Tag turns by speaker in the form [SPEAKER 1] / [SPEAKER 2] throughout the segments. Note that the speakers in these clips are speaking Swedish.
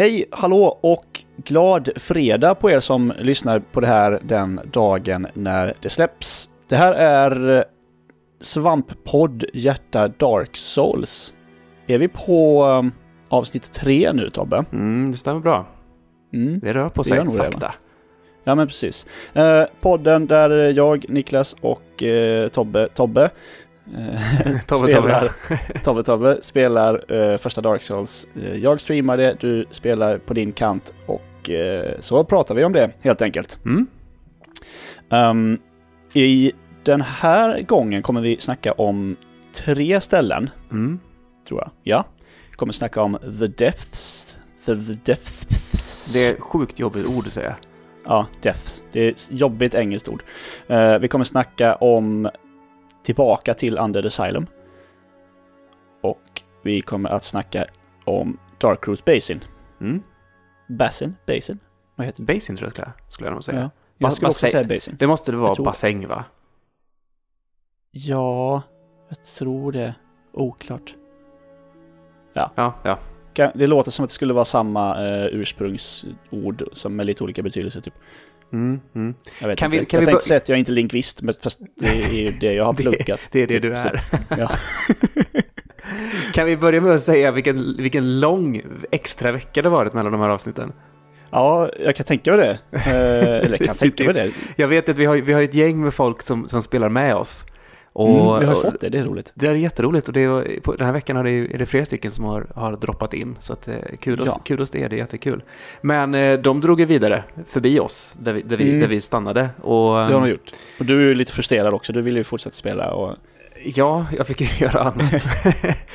[SPEAKER 1] Hej, hallå och glad fredag på er som lyssnar på det här den dagen när det släpps. Det här är eh, Svamppodd Hjärta Dark Souls. Är vi på um, avsnitt tre nu Tobbe?
[SPEAKER 2] Mm, det stämmer bra.
[SPEAKER 1] Mm.
[SPEAKER 2] Det rör på
[SPEAKER 1] Det
[SPEAKER 2] sig
[SPEAKER 1] det,
[SPEAKER 2] sakta.
[SPEAKER 1] Ja men precis. Eh, podden där jag, Niklas och eh, Tobbe, Tobbe, eh,
[SPEAKER 2] Tobbe,
[SPEAKER 1] spelar, Tobbe Tobbe spelar eh, första Dark Souls. Eh, jag streamar det, du spelar på din kant och eh, så pratar vi om det helt enkelt.
[SPEAKER 2] Mm.
[SPEAKER 1] Ehm, I den här gången kommer vi snacka om tre ställen,
[SPEAKER 2] Mm.
[SPEAKER 1] tror jag. Ja. Vi kommer snacka om The Depths. The, the Depths.
[SPEAKER 2] Det är ett sjukt jobbigt ord att säga.
[SPEAKER 1] Ja, Depths. Det är ett jobbigt engelskt ord. Eh, vi kommer snacka om tillbaka till Under Asylum. Och vi kommer att snacka om Darkroot Basin.
[SPEAKER 2] Mm.
[SPEAKER 1] Basin? Basin? Vad heter
[SPEAKER 2] Basin tror jag skulle jag, nog
[SPEAKER 1] det?
[SPEAKER 2] säga.
[SPEAKER 1] Ja. Jag skulle också säga Basin.
[SPEAKER 2] Det måste det vara bassäng va?
[SPEAKER 1] Ja, jag tror det. Oklart.
[SPEAKER 2] Ja, ja.
[SPEAKER 1] Kan- Det låter som att det skulle vara samma eh, ursprungsord som med lite olika betydelser typ.
[SPEAKER 2] Mm, mm.
[SPEAKER 1] Jag vet
[SPEAKER 2] Kan vi-
[SPEAKER 1] inte.
[SPEAKER 2] kan
[SPEAKER 1] jag
[SPEAKER 2] vi
[SPEAKER 1] tänkte säga att jag är inte är lingvist, men fast det är ju det jag har pluggat.
[SPEAKER 2] Det är det
[SPEAKER 1] Typ,
[SPEAKER 2] du är.
[SPEAKER 1] Ja.
[SPEAKER 2] Kan vi börja med att säga vilken, vilken lång extra vecka det varit mellan de här avsnitten?
[SPEAKER 1] ja, jag kan tänka mig det. Eh, eller kan tänka mig det.
[SPEAKER 2] Jag vet att vi har, vi har ett gäng med folk som, som spelar med oss. Och,
[SPEAKER 1] Mm, vi har fått det, det är roligt.
[SPEAKER 2] Det är jätteroligt och det är, på den här veckan har det, är det flera stycken som har, har droppat in. Så att, eh, kudos,
[SPEAKER 1] Ja.
[SPEAKER 2] kudos till er, det är jättekul. Men eh, de drog ju vidare förbi oss där vi, där vi,
[SPEAKER 1] Mm.
[SPEAKER 2] där vi stannade. Och,
[SPEAKER 1] Det har de gjort. Och du är ju lite frustrerad också, du vill ju fortsätta spela och...
[SPEAKER 2] Ja, jag fick ju göra annat.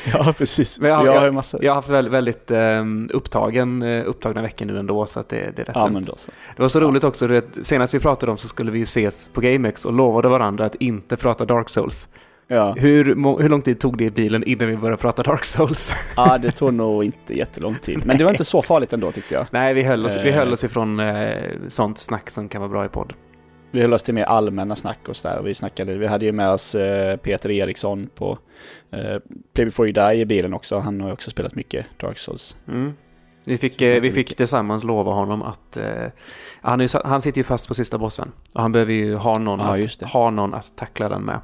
[SPEAKER 1] Ja, precis.
[SPEAKER 2] Men jag-
[SPEAKER 1] jag har massa...
[SPEAKER 2] jag har haft väldigt, väldigt eh, upptagen, eh, upptagna veckor nu ändå så att det, det är rätt
[SPEAKER 1] Ja, men då så.
[SPEAKER 2] Det var så roligt också, vet, senast vi pratade om så skulle vi ju ses på GameX och lovade varandra att inte prata Dark Souls.
[SPEAKER 1] Ja.
[SPEAKER 2] Hur, hur lång tid tog det i bilen innan vi började prata Dark Souls?
[SPEAKER 1] ja, det tog nog inte jättelång tid. Men det var inte så farligt ändå tyckte jag.
[SPEAKER 2] Nej, vi höll oss, vi
[SPEAKER 1] Eh.
[SPEAKER 2] höll oss ifrån eh, sånt snack som kan vara bra i podd.
[SPEAKER 1] Vi höll oss till mer allmänna snack och sådär. Vi snackade, vi hade ju med oss eh, Peter Eriksson på eh, Play Before You Die i bilen också. Han har ju också spelat mycket Dark Souls.
[SPEAKER 2] Mm. Vi fick, eh, vi fick tillsammans lova honom att eh, han, är, han sitter ju fast på sista bossen och han behöver ju ha någon,
[SPEAKER 1] Ja,
[SPEAKER 2] att, ha någon att tackla den med.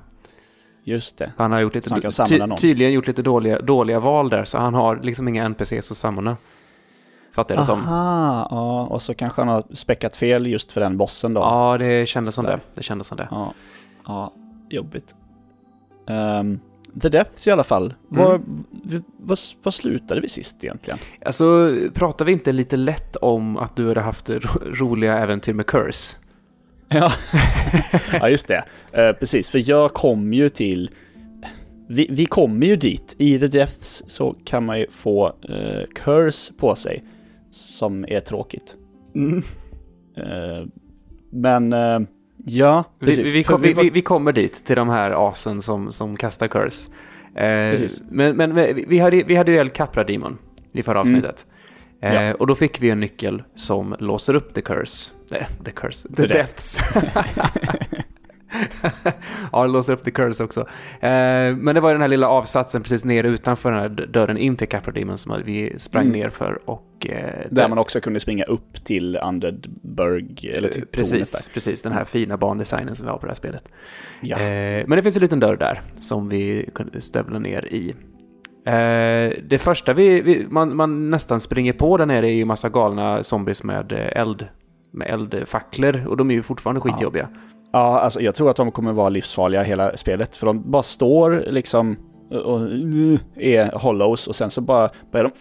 [SPEAKER 1] Just det.
[SPEAKER 2] Han har gjort lite, ty, tydligen gjort lite dåliga, dåliga val där så han har liksom inga NPCs att samla. Fattar jag det som.
[SPEAKER 1] Aha, ja. Och så kanske han har späckat fel just för den bossen då.
[SPEAKER 2] Ja, det kändes som det. Det kändes som det.
[SPEAKER 1] Ja, ja jobbigt. Ehm, The Depths i alla fall.
[SPEAKER 2] Mm.
[SPEAKER 1] Vad, vi- vad, vad slutade vi sist egentligen?
[SPEAKER 2] Alltså, pratar vi inte lite lätt om att du hade haft ro roliga äventyr med Curse?
[SPEAKER 1] Ja, ja just det. Eh, precis, för jag kom ju till... Vi, vi kommer ju dit. I The Depths så kan man ju få eh, curse på sig. Som är tråkigt.
[SPEAKER 2] Mm.
[SPEAKER 1] Eh, men eh, ja,
[SPEAKER 2] Vi,
[SPEAKER 1] precis.
[SPEAKER 2] vi, kom, vi, vi, vi kommer dit, till de här asen som, som kastar Curse.
[SPEAKER 1] Precis.
[SPEAKER 2] men men vi- vi hade, vi hade ju El Capra Demon i förra
[SPEAKER 1] Mm.
[SPEAKER 2] avsnittet. Eh,
[SPEAKER 1] Ja.
[SPEAKER 2] Och då fick vi en nyckel som låser upp The Curse. Nej, The Curse. The,
[SPEAKER 1] The
[SPEAKER 2] Depths. ja, det låser upp The Curse också. Eh, men det var den här lilla avsatsen precis nere utanför den här dörren in till Capra Demon som vi sprang
[SPEAKER 1] Mm.
[SPEAKER 2] ner för. Och, eh,
[SPEAKER 1] Där man också kunde springa upp till Undeadburg, eller till
[SPEAKER 2] precis,
[SPEAKER 1] där.
[SPEAKER 2] precis, den här fina bandesignen som vi har på det här spelet.
[SPEAKER 1] Ja.
[SPEAKER 2] Eh, men det finns en liten dörr där som vi kunde stövla ner i. Eh, det första vi, vi man, man nästan springer på där nere är ju massa galna zombies med eh, eld med eldfacklor och de är ju fortfarande skitjobbiga.
[SPEAKER 1] Ja, alltså jag tror att de kommer vara livsfarliga hela spelet. För de bara står liksom och är hollows och sen så bara börjar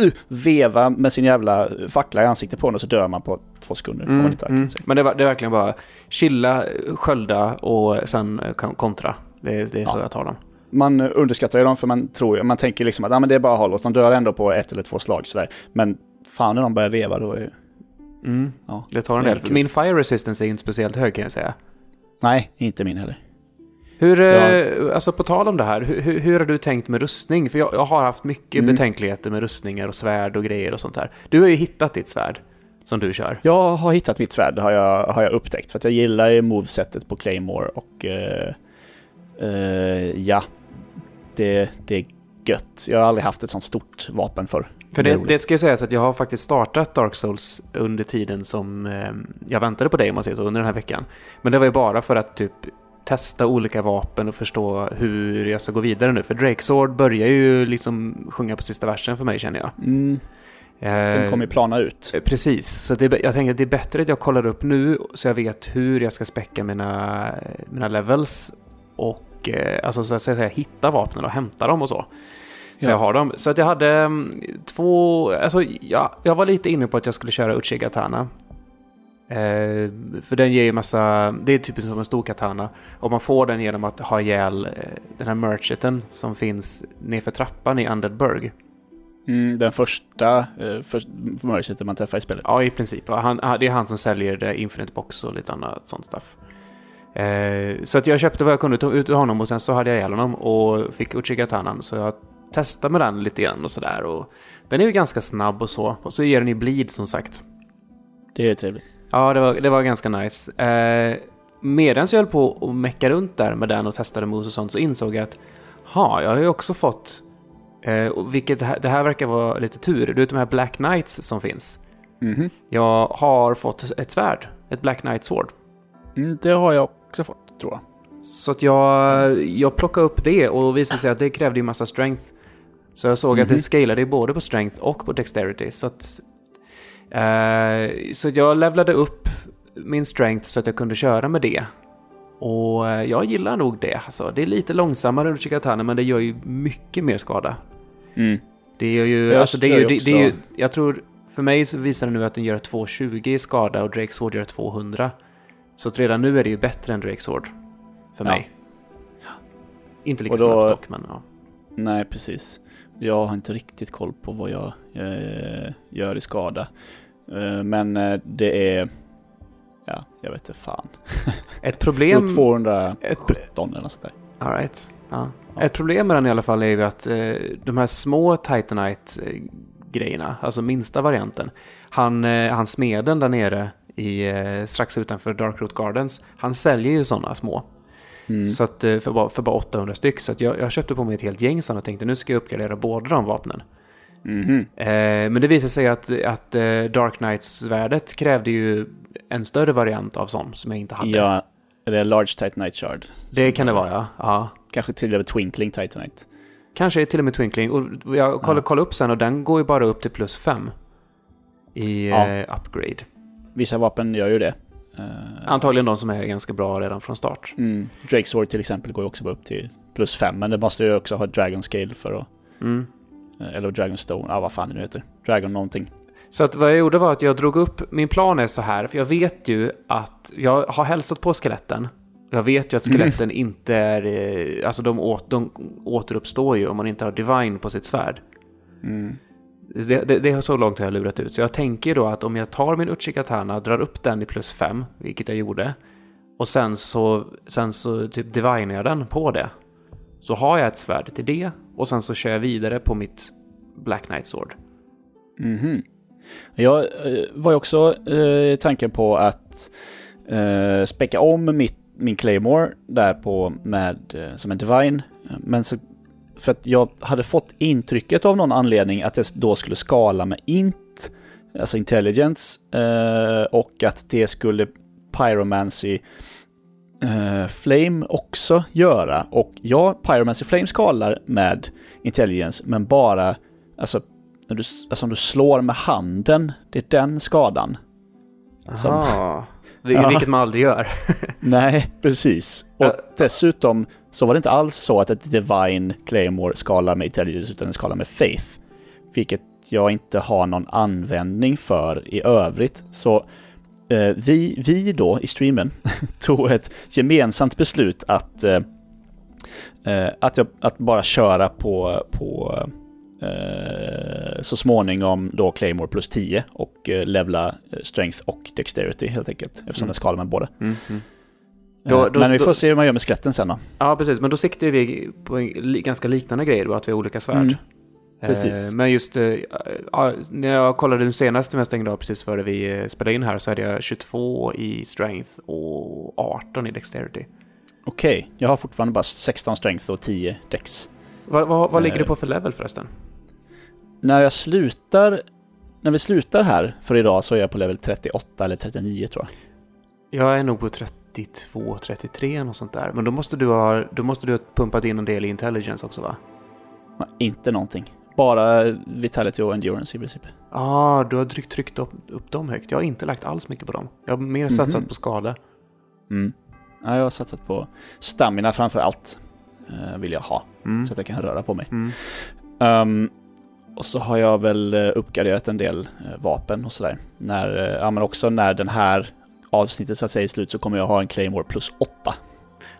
[SPEAKER 1] de veva med sin jävla fackla i ansiktet på en och så dör man på två sekunder.
[SPEAKER 2] Mm, mm. Men det, var, det är verkligen bara chilla, skölda och sen eh, kon- kontra. Det, det är så
[SPEAKER 1] Ja.
[SPEAKER 2] jag tar dem.
[SPEAKER 1] Man underskattar ju dem för man tror ju, man tänker liksom att ah, men det är bara hollows, de dör ändå på ett eller två slag sådär. Men fan när de börjar veva då är
[SPEAKER 2] Mm.
[SPEAKER 1] ja.
[SPEAKER 2] Det tar en del. Min fire resistance är inte speciellt hög kan jag säga.
[SPEAKER 1] Nej, inte min heller.
[SPEAKER 2] Hur,
[SPEAKER 1] Ja.
[SPEAKER 2] eh, alltså på tal om det här, hur, hur, har du tänkt med rustning? För jag, jag har haft mycket
[SPEAKER 1] Mm.
[SPEAKER 2] betänkligheter med rustningar och svärd och grejer och sånt här. Du har ju hittat ditt svärd som du kör.
[SPEAKER 1] Jag har hittat mitt svärd har jag, har jag upptäckt. För att jag gillar movesetet på Claymore och eh, eh, ja, det, det är gött. Jag har aldrig haft ett sånt stort vapen för
[SPEAKER 2] För
[SPEAKER 1] Det
[SPEAKER 2] det, ska ju sägas att jag har faktiskt startat Dark Souls under tiden som eh, jag väntade på dig om man säger så, under den här veckan. Men det var ju bara för att typ testa olika vapen och förstå hur jag ska gå vidare nu. För Drake Sword börjar ju liksom sjunga på sista versen för mig känner jag.
[SPEAKER 1] Mm, den
[SPEAKER 2] Eh,
[SPEAKER 1] kommer ju plana ut.
[SPEAKER 2] Eh, Precis, så det, jag tänker att det är bättre att jag kollar upp nu så jag vet hur jag ska späcka mina, mina levels och eh, alltså så att säga hitta vapnen och hämta dem och så. Så
[SPEAKER 1] Ja.
[SPEAKER 2] jag har dem. Så att jag hade mm, två, alltså ja, jag var lite inne på att jag skulle köra Uchiha Katana. Eh, för den ger ju massa, det är typ som en stor katana. Och man får den genom att ha ihjäl eh, den här mercheten som finns nerför trappan i Undead Burg.
[SPEAKER 1] Mm, den första eh, för, merceten man träffar i spelet.
[SPEAKER 2] Ja, i princip. Han, det är han som säljer det Infinite Box och lite annat sånt stuff. Eh, så att jag köpte vad jag kunde ut honom och sen så hade jag ihjäl honom och fick Uchigatanan. Så jag testade med den lite grann och sådär. Och den är ju ganska snabb och så. Och så ger den ju bleed som sagt.
[SPEAKER 1] Det är trevligt.
[SPEAKER 2] Ja, det var, det var ganska nice. Eh, Medan jag höll på och mecka runt där med den och testade moves och sånt så insåg jag att ha, jag har ju också fått, eh, vilket det här, det här verkar vara lite tur, du vet de här Black Knights som finns.
[SPEAKER 1] Mhm.
[SPEAKER 2] Jag har fått ett svärd, ett Black Knight Sword.
[SPEAKER 1] Mm, det har jag också fått, tror jag.
[SPEAKER 2] Så att jag, jag plockade upp det och visade sig att det krävde ju massa strength. Så jag såg att
[SPEAKER 1] Mhm.
[SPEAKER 2] det scalade både på strength och på dexterity. Så att, eh, så att jag levlade upp min strength så att jag kunde köra med det. Och eh, jag gillar nog det. Alltså, det är lite långsammare än Chikatana men det gör ju mycket mer skada.
[SPEAKER 1] Mm.
[SPEAKER 2] Det gör ju,
[SPEAKER 1] Jag
[SPEAKER 2] alltså det är ju, det, det är ju, jag tror, för mig så visar det nu att den gör 220 i skada och Drake Sword gör 200. Så att redan nu är det ju bättre än Drake Sword. För
[SPEAKER 1] Ja.
[SPEAKER 2] mig. Inte lika
[SPEAKER 1] Och då-
[SPEAKER 2] snabbt dock, men ja.
[SPEAKER 1] Nej, precis. Jag har inte riktigt koll på vad jag eh, gör i skada. Eh, men eh, det är... Ja, jag vet inte fan.
[SPEAKER 2] Ett problem...
[SPEAKER 1] Nog 217
[SPEAKER 2] Ett,
[SPEAKER 1] eller något sånt där.
[SPEAKER 2] all right. ja.
[SPEAKER 1] Ja.
[SPEAKER 2] Ett problem med den i alla fall är ju att eh, de här små Titanite-grejerna, alltså minsta varianten, han, eh, han smeden där nere i, eh, strax utanför Darkroot Gardens, han säljer ju sådana små.
[SPEAKER 1] Mm.
[SPEAKER 2] Så att, eh, för, bara, för bara 800 styck. Så jag, jag köpte på mig ett helt gäng sådana och tänkte nu ska jag uppgradera båda de vapnen.
[SPEAKER 1] Mhm.
[SPEAKER 2] Eh, men det visade sig att, att eh, Dark Knights-värdet krävde ju en större variant av sån som jag inte hade.
[SPEAKER 1] Ja, är det Large Titanite Shard?
[SPEAKER 2] Det kan det vara ja. ja.
[SPEAKER 1] Kanske till och med Twinkling Titanite.
[SPEAKER 2] Kanske till och med Twinkling. Och jag kollade,
[SPEAKER 1] Ja.
[SPEAKER 2] kollade upp sen och den går ju bara upp till plus 5. I
[SPEAKER 1] Ja.
[SPEAKER 2] eh, upgrade.
[SPEAKER 1] Vissa vapen gör ju det. Eh,
[SPEAKER 2] Antagligen de som är ganska bra redan från start.
[SPEAKER 1] Mm. Drake Sword till exempel går ju också bara upp till plus 5, men det måste ju också ha Dragon Scale för att...
[SPEAKER 2] Mm.
[SPEAKER 1] eh, Eller Dragon Stone, ja ah, vad fan det nu heter. Dragon någonting.
[SPEAKER 2] Så att vad jag gjorde var att jag drog upp, min plan är så här, för jag vet ju att jag har hälsat på skeletten. Jag vet ju att skeletten inte är, eh, alltså de, åt, de återuppstår ju om man inte har Divine på sitt svärd.
[SPEAKER 1] Mm.
[SPEAKER 2] Det, det, det så långt har jag lurat ut. Så jag tänker då att om jag tar min Uchikatana, drar upp den i plus 5, vilket jag gjorde, och sen så, sen så typ divinar jag den på det. Så har jag ett svärd till det, och sen så kör jag vidare på mitt Black Knight Sword.
[SPEAKER 1] Mhm. Jag eh, var ju också eh, tanken på att eh, späcka om mitt, min Claymore där på med, eh, som en Divine. Eh, men så, för att jag hade fått intrycket av någon anledning att det då skulle skala med int, alltså intelligence, eh, och att det skulle pyromancy eh, Flame också göra. Och ja, pyromancy Flame skalar med intelligence, men bara alltså när du, alltså om du slår med handen, det är den skadan. Som-
[SPEAKER 2] Aha. Vil-
[SPEAKER 1] Ja.
[SPEAKER 2] Vilket man aldrig gör.
[SPEAKER 1] Nej, precis. Och dessutom så var det inte alls så att ett Divine Claymore skalar med Intelligence utan den skalar med Faith. Vilket jag inte har någon användning för i övrigt. Så eh, vi, vi då i streamen tog ett gemensamt beslut att, eh, eh, att, jag, att bara köra på, på eh, så småningom då Claymore plus 10 och eh, levla eh, Strength och Dexterity helt enkelt. Eftersom
[SPEAKER 2] Mm.
[SPEAKER 1] den skalar med båda.
[SPEAKER 2] Mm, mm.
[SPEAKER 1] Eh,
[SPEAKER 2] Då- då-
[SPEAKER 1] Men vi får
[SPEAKER 2] då-
[SPEAKER 1] se hur man gör med skeletten sen då.
[SPEAKER 2] Ja, precis. Men då siktar vi på en, ganska liknande grejer då, att vi har olika svärd.
[SPEAKER 1] Mm. Precis.
[SPEAKER 2] Eh, men just eh, ja, när jag kollade nu senast när jag stängde av precis före vi spelade in här så hade jag 22 i strength och 18 i dexterity.
[SPEAKER 1] Okej, jag har fortfarande bara 16 strength och 10 dex.
[SPEAKER 2] Vad, vad, vad ligger det på för level förresten?
[SPEAKER 1] när jag slutar, när vi slutar här för idag så är jag på level 38 eller 39 tror jag.
[SPEAKER 2] Jag är nog på 32, 33 och sånt där. Men då måste du ha, då måste du ha pumpat in en del i intelligence också va?
[SPEAKER 1] Nej, inte någonting. Bara vitality och endurance i princip.
[SPEAKER 2] Ja, ah, du har tryckt, tryckt upp, upp dem högt. Jag har inte lagt alls mycket på dem. Jag har mer satsat
[SPEAKER 1] Mhm.
[SPEAKER 2] på skada.
[SPEAKER 1] Mm. Ja, jag har satsat på stamina framför allt. eh, vill jag ha,
[SPEAKER 2] Mm.
[SPEAKER 1] så att jag kan röra på mig.
[SPEAKER 2] Mm.
[SPEAKER 1] Ehm, och så har jag väl eh, uppgraderat en del eh, vapen och sådär. När, ja, men också när den här avsnittet så att säga är slut så kommer jag ha en Claymore plus 8.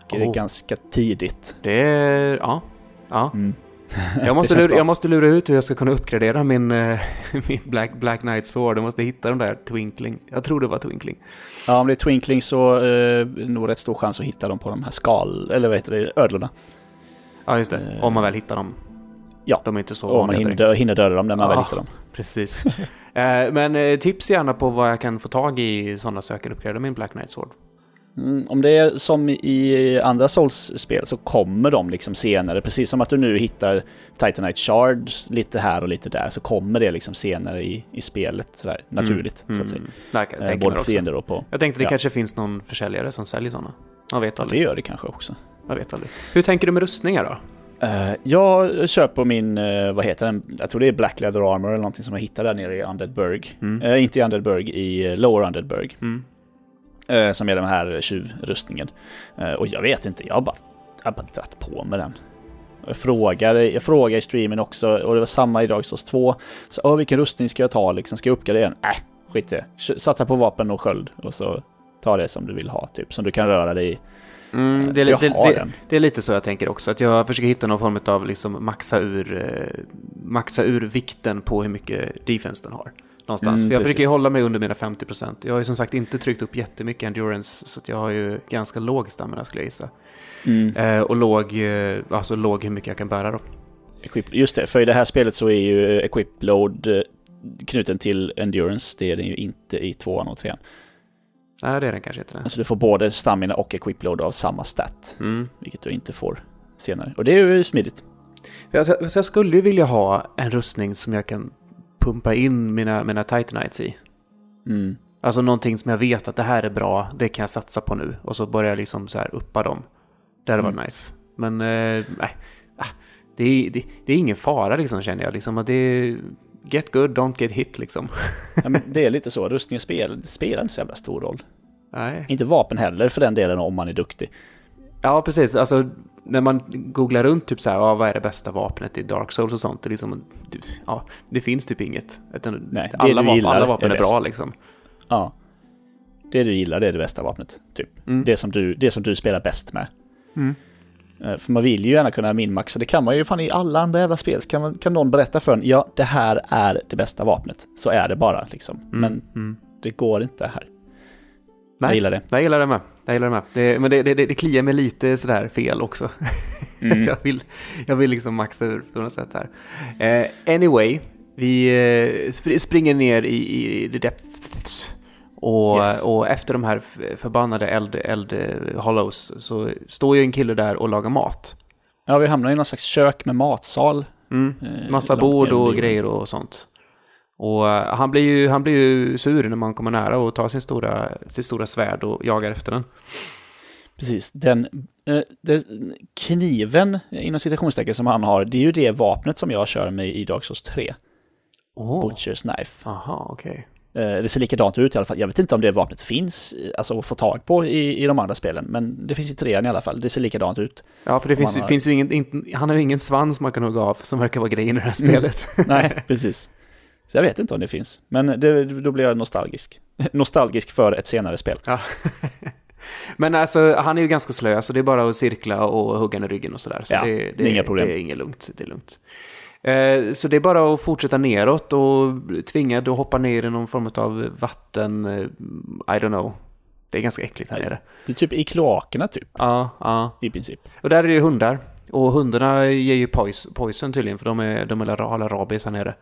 [SPEAKER 1] Det är
[SPEAKER 2] Oh.
[SPEAKER 1] ganska tidigt.
[SPEAKER 2] Det är... Ja. ja.
[SPEAKER 1] Mm.
[SPEAKER 2] Jag, måste lura,
[SPEAKER 1] bra.
[SPEAKER 2] jag måste lura ut hur jag ska kunna uppgradera min, eh, mitt Black, Black Knight Sword. Jag måste hitta de där Twinkling. Jag tror det var Twinkling.
[SPEAKER 1] Ja, om det är Twinkling så eh, är det nog rätt stor chans att hitta dem på de här skal... Eller vad heter det? Ödlorna.
[SPEAKER 2] Ja, just det.
[SPEAKER 1] Eh,
[SPEAKER 2] Om man väl hittar dem.
[SPEAKER 1] Ja.
[SPEAKER 2] De är inte så
[SPEAKER 1] Och man hinner, hinner döda dem när man väl
[SPEAKER 2] Ah.
[SPEAKER 1] hittar dem.
[SPEAKER 2] Precis. Eh, Men eh, tips gärna på vad jag kan få tag i sådana så jag kan uppgradera min Black Knight Sword.
[SPEAKER 1] Mm, om det är som i andra Souls-spel så kommer de liksom senare. Precis som att du nu hittar Titanite Shard lite här och lite där så kommer det liksom senare i, i spelet sådär naturligt. Så att säga.
[SPEAKER 2] Mm. Kan jag
[SPEAKER 1] Eh, både fiender och på...
[SPEAKER 2] Jag tänkte det
[SPEAKER 1] Ja.
[SPEAKER 2] kanske finns någon försäljare som säljer sådana. Man vet
[SPEAKER 1] Ja, det
[SPEAKER 2] aldrig.
[SPEAKER 1] gör det kanske också.
[SPEAKER 2] Jag vet aldrig. Hur tänker du med rustningar då?
[SPEAKER 1] Eh, jag på min, eh, vad heter den? Jag tror det är Black Leather Armor eller någonting som jag hittade där nere i Undeadburg.
[SPEAKER 2] Mm.
[SPEAKER 1] Eh, inte i Undeadburg, i Lower Undeadburg.
[SPEAKER 2] Mm.
[SPEAKER 1] Som är den här tjuvrustningen. Och jag vet inte, jag har bara, jag bara dratt på med den. Jag frågar, jag frågar i streamen också, och det var samma i Dark Souls 2. Så, "Åh, vilken rustning ska jag ta liksom? Ska jag uppgradera den? Äh, skit i det. Satsa på vapen och sköld och så ta det som du vill ha, typ. Som du kan röra dig i.
[SPEAKER 2] Mm, det, är, det, det, det är lite så jag tänker också. Att jag försöker hitta någon form av liksom maxa ur, eh, maxa ur vikten på hur mycket defense den har. Någonstans.
[SPEAKER 1] Mm,
[SPEAKER 2] För jag
[SPEAKER 1] precis.
[SPEAKER 2] försöker hålla mig under mina 50%. Jag har ju som sagt inte tryckt upp jättemycket endurance. Så att jag har ju ganska låg stamina skulle jag gissa.
[SPEAKER 1] Mm.
[SPEAKER 2] Eh, och låg, eh, alltså låg hur mycket jag kan bära då.
[SPEAKER 1] Just det, för i det här spelet så är ju Equip Load eh, knuten till Endurance. Det är den ju inte i tvåan och trean.
[SPEAKER 2] Nej, det är den kanske inte.
[SPEAKER 1] Alltså du får både Stamina och Equip Load av samma stat.
[SPEAKER 2] Mm.
[SPEAKER 1] Vilket du inte får senare. Och det är ju smidigt.
[SPEAKER 2] Jag, jag skulle ju vilja ha en rustning som jag kan pumpa in mina, mina Titanites i.
[SPEAKER 1] Mm.
[SPEAKER 2] Alltså någonting som jag vet att det här är bra, det kan jag satsa på nu. Och så börjar jag liksom så här uppa dem. Det hade varit
[SPEAKER 1] Mm.
[SPEAKER 2] nice. Men eh, nej, ah, det, är, det, det är ingen fara liksom känner jag. Liksom, att det är get good, don't get hit liksom.
[SPEAKER 1] Ja, men det är lite så. Rustningen spel, spelar inte så jävla stor roll.
[SPEAKER 2] Nej.
[SPEAKER 1] Inte vapen heller för den delen om man är duktig.
[SPEAKER 2] Ja, precis. Alltså, när man googlar runt typ så här, ja, vad är det bästa vapnet i Dark Souls och sånt, det, liksom, ja, det finns typ inget. Utan
[SPEAKER 1] Nej,
[SPEAKER 2] alla, vapen, alla vapen
[SPEAKER 1] är
[SPEAKER 2] är, bra liksom.
[SPEAKER 1] Ja. Det du gillar, det är det bästa vapnet. Typ.
[SPEAKER 2] Mm.
[SPEAKER 1] Det, som du, det som du spelar bäst med.
[SPEAKER 2] Mm.
[SPEAKER 1] Eh, För man vill ju gärna kunna minmaxa. Det kan man ju fan i alla andra jävla spel. Så kan, man, kan någon berätta för en, ja det här är det bästa vapnet. Så är det bara liksom. Men
[SPEAKER 2] mm.
[SPEAKER 1] det går inte här. Jag
[SPEAKER 2] Nej.
[SPEAKER 1] gillar det.
[SPEAKER 2] Jag gillar det med. Jag gillar det med. Det, men det, det, det, det kliar mig lite sådär fel också.
[SPEAKER 1] Mm.
[SPEAKER 2] Så jag vill, jag vill liksom maxa ur på något sätt här. Eh, anyway, vi spr- springer ner i, i the depths. Och,
[SPEAKER 1] Yes.
[SPEAKER 2] och efter de här förbannade eld, eld hollows så står ju en kille där och lagar mat.
[SPEAKER 1] Ja, vi hamnar i någon slags kök med matsal.
[SPEAKER 2] Mm.
[SPEAKER 1] eh,
[SPEAKER 2] Massa bord och grejer och sånt. Och eh, han blir, ju, han blir ju sur när man kommer nära och tar sin stora, sitt stora svärd och jagar efter den.
[SPEAKER 1] Precis. Den, eh, det, kniven, inom citationstecken, som han har, det är ju det vapnet som jag kör med i Dark Souls 3.
[SPEAKER 2] Oh.
[SPEAKER 1] Butcher's Knife.
[SPEAKER 2] Aha, okej.
[SPEAKER 1] Eh, Det ser likadant ut i alla fall. Jag vet inte om det vapnet finns eh, alltså, att få tag på i, i de andra spelen, men det finns i trean i alla fall. Det ser likadant ut.
[SPEAKER 2] Ja, för det finns,
[SPEAKER 1] har-
[SPEAKER 2] finns ju ingen, inte, han har ju ingen svans man kan hugga av som verkar vara grejen i det här spelet.
[SPEAKER 1] Nej, precis. Så jag vet inte om det finns. Men det, då blir jag nostalgisk. nostalgisk för ett senare spel.
[SPEAKER 2] Ja. Men alltså, han är ju ganska slö, så det är bara att cirkla och hugga i ryggen och sådär. Så
[SPEAKER 1] Ja,
[SPEAKER 2] det,
[SPEAKER 1] det är inga problem.
[SPEAKER 2] Det är inget lugnt. Det är lugnt. Eh, så det är bara att fortsätta neråt och tvingad att hoppa ner i någon form av vatten, eh, I don't know. Det är ganska äckligt här nere.
[SPEAKER 1] Det är typ i kloakerna typ,
[SPEAKER 2] Ja, ja.
[SPEAKER 1] i princip.
[SPEAKER 2] Och där är det ju hundar. Och hundarna ger ju pois- poison tydligen, för de, är, de är, har rabies här nere.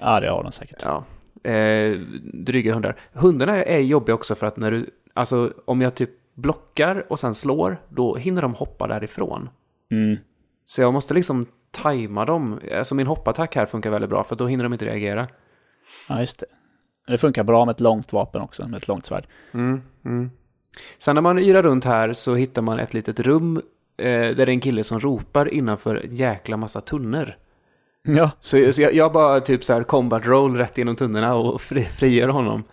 [SPEAKER 1] Ja, det har de säkert.
[SPEAKER 2] Ja. Eh, dryga hundar. Hundarna är jobbiga också för att när du, alltså om jag typ blockar och sen slår, då hinner de hoppa därifrån.
[SPEAKER 1] Mm.
[SPEAKER 2] Så jag måste liksom tajma dem. Alltså min hoppattack här funkar väldigt bra för då hinner de inte reagera.
[SPEAKER 1] Ja, just det. Det funkar bra med ett långt vapen också, med ett långt svärd.
[SPEAKER 2] Mm, mm. Sen när man yrar runt här så hittar man ett litet rum eh, där det är en kille som ropar innanför en jäkla massa tunnor.
[SPEAKER 1] Ja.
[SPEAKER 2] Så, så jag, jag bara typ så här combat roll rätt genom tunnorna och fri, frigör honom.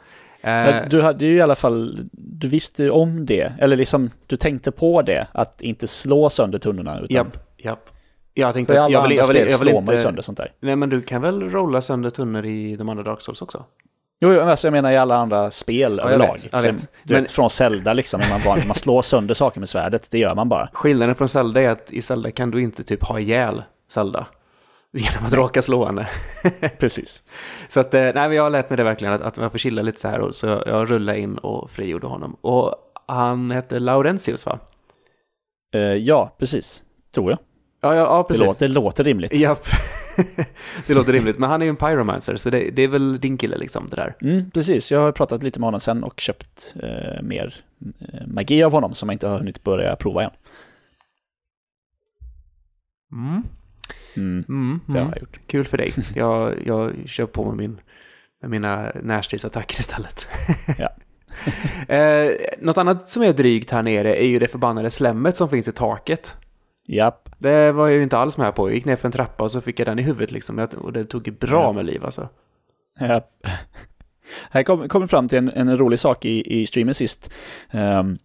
[SPEAKER 2] Eh,
[SPEAKER 1] Du hade ju i alla fall, du visste ju om det, eller liksom du tänkte på det, att inte slå sönder tunnorna. Utan,
[SPEAKER 2] japp, japp. Jag tänkte
[SPEAKER 1] För
[SPEAKER 2] att jag vill, jag vill, jag vill
[SPEAKER 1] slår man ju
[SPEAKER 2] inte...
[SPEAKER 1] sönder sånt där.
[SPEAKER 2] Nej men du kan väl rolla sönder tunnor i de andra Dark Souls också?
[SPEAKER 1] Jo, jo, alltså jag menar i alla andra spel
[SPEAKER 2] Ja,
[SPEAKER 1] överlag.
[SPEAKER 2] vet,
[SPEAKER 1] Så,
[SPEAKER 2] vet.
[SPEAKER 1] Du
[SPEAKER 2] Men-
[SPEAKER 1] vet, från Zelda liksom, när man, bara, man slår sönder saker med svärdet, det gör man bara.
[SPEAKER 2] Skillnaden från Zelda är att i Zelda kan du inte typ ha ihjäl Zelda. Genom att råka slå henne.
[SPEAKER 1] Precis.
[SPEAKER 2] Så att, eh, nej men jag har lärt mig det verkligen, att, att jag får chilla lite så här. Och så jag, jag rullade in och frigjorde honom. Och han hette Laurentius va?
[SPEAKER 1] Eh, ja, precis. Tror jag.
[SPEAKER 2] Ja, ja, ja
[SPEAKER 1] Det
[SPEAKER 2] precis.
[SPEAKER 1] låter, det låter rimligt.
[SPEAKER 2] Japp. det låter rimligt. Men han är ju en pyromancer, så det, det är väl din kille liksom, det där.
[SPEAKER 1] Mm, precis, jag har pratat lite med honom sen och köpt eh, mer eh, magi av honom som jag inte har hunnit börja prova än.
[SPEAKER 2] Mm.
[SPEAKER 1] Mm,
[SPEAKER 2] Mm,
[SPEAKER 1] det har
[SPEAKER 2] mm.
[SPEAKER 1] jag gjort.
[SPEAKER 2] Kul för dig. Jag, jag kör på med, min, med mina närstridsattacker istället.
[SPEAKER 1] Ja.
[SPEAKER 2] eh, något annat som är drygt här nere är ju det förbannade slemmet som finns i taket.
[SPEAKER 1] Japp.
[SPEAKER 2] Det var jag ju inte alls med på. Jag gick ner för en trappa och så fick jag den i huvudet liksom. Jag- Och det tog bra
[SPEAKER 1] Ja.
[SPEAKER 2] med liv alltså.
[SPEAKER 1] Japp. Här kom, kom fram till en, en rolig sak i, i streamen sist. Ehm,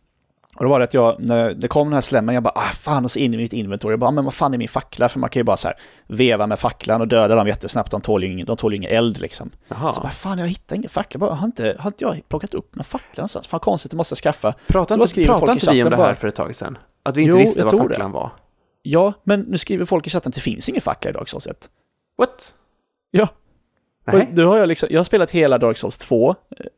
[SPEAKER 1] och det var det att jag, när det kom den här slemmen, jag bara ah, fan och så in i mitt inventory. Jag bara, "Ah, men vad fan är min fackla? För man kan ju bara så här veva med facklan och döda dem jättesnabbt. De tål ju ingen, de tål ingen eld liksom.
[SPEAKER 2] Jaha.
[SPEAKER 1] Så bara, fan jag hittar ingen fackla. Bara, har, inte, har inte jag plockat upp någon fackla någonstans? Fan konstigt, det måste jag skaffa. Bara
[SPEAKER 2] inte,
[SPEAKER 1] i
[SPEAKER 2] inte vi om det här
[SPEAKER 1] bara-
[SPEAKER 2] för ett tag sedan? Att vi inte
[SPEAKER 1] Jo,
[SPEAKER 2] visste
[SPEAKER 1] jag
[SPEAKER 2] vad
[SPEAKER 1] tror det.
[SPEAKER 2] facklan var?
[SPEAKER 1] Ja, men nu skriver folk i chatten att det finns ingen fackla i Dark Souls 1.
[SPEAKER 2] What?
[SPEAKER 1] Ja. Då har jag, liksom, jag har spelat hela Dark Souls 2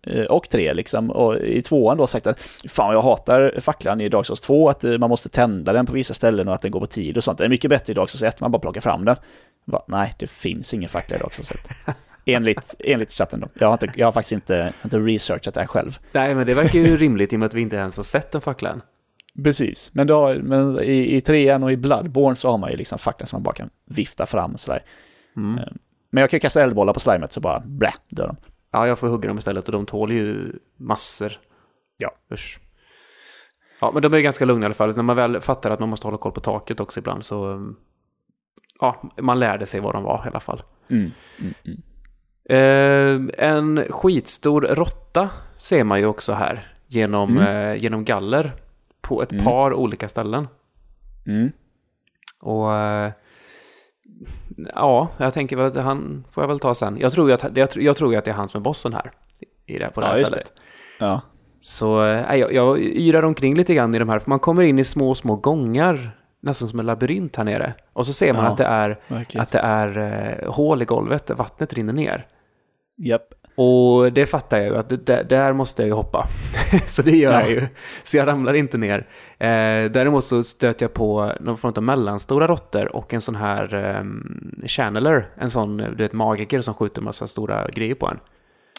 [SPEAKER 1] eh, och 3 liksom, och i tvåan då sagt att fan jag hatar facklan i Dark Souls 2, att eh, man måste tända den på vissa ställen och att den går på tid och sånt. Det är mycket bättre i Dark Souls 1, man bara plockar fram den. Bara, nej, det finns ingen fackla i Dark Souls 1. enligt, enligt chatten då. Jag har, inte, jag har faktiskt inte, inte researchat det här själv.
[SPEAKER 2] Nej, men det verkar ju rimligt i och med att vi inte ens har sett en fackla än.
[SPEAKER 1] Precis, men, då, men i, i trean och i Bloodborne så har man ju liksom facklan som man bara kan vifta fram och sådär.
[SPEAKER 2] Mm.
[SPEAKER 1] Eh, Men jag kan ju kasta eldbollar på slimet så bara blä, dör de.
[SPEAKER 2] Ja, jag får hugga dem istället och de tål ju massor.
[SPEAKER 1] Ja.
[SPEAKER 2] Usch. Ja, men de är ganska lugna i alla fall. När man väl fattar att man måste hålla koll på taket också ibland så... um, Ja, man lärde sig vad de var i alla fall.
[SPEAKER 1] Mm, mm, mm.
[SPEAKER 2] Eh, en skitstor råtta ser man ju också här genom, eh, genom galler på ett
[SPEAKER 1] Mm.
[SPEAKER 2] par olika ställen.
[SPEAKER 1] Mm.
[SPEAKER 2] Och eh, ja, jag tänker väl att han får jag väl ta sen. Jag tror ju att, jag, tror- jag tror att det är han som är bossen här. I det, på det här
[SPEAKER 1] Ja,
[SPEAKER 2] stället.
[SPEAKER 1] Ja.
[SPEAKER 2] Så eh, jag, jag yrar omkring lite grann i de här, för man kommer in i små, små gångar, nästan som en labyrint här nere. Och så ser man
[SPEAKER 1] Ja.
[SPEAKER 2] att det är,
[SPEAKER 1] Verkligen.
[SPEAKER 2] att det är eh, hål i golvet vattnet rinner ner.
[SPEAKER 1] Japp.
[SPEAKER 2] Och det fattar jag ju att det, där måste jag ju hoppa. så det gör
[SPEAKER 1] Ja.
[SPEAKER 2] jag ju. Så jag ramlar inte ner. Eh, däremot så stöter jag på någon form av mellanstora råttor och en sån här eh, channeler. En sån, du vet, magiker som skjuter massa stora grejer på en.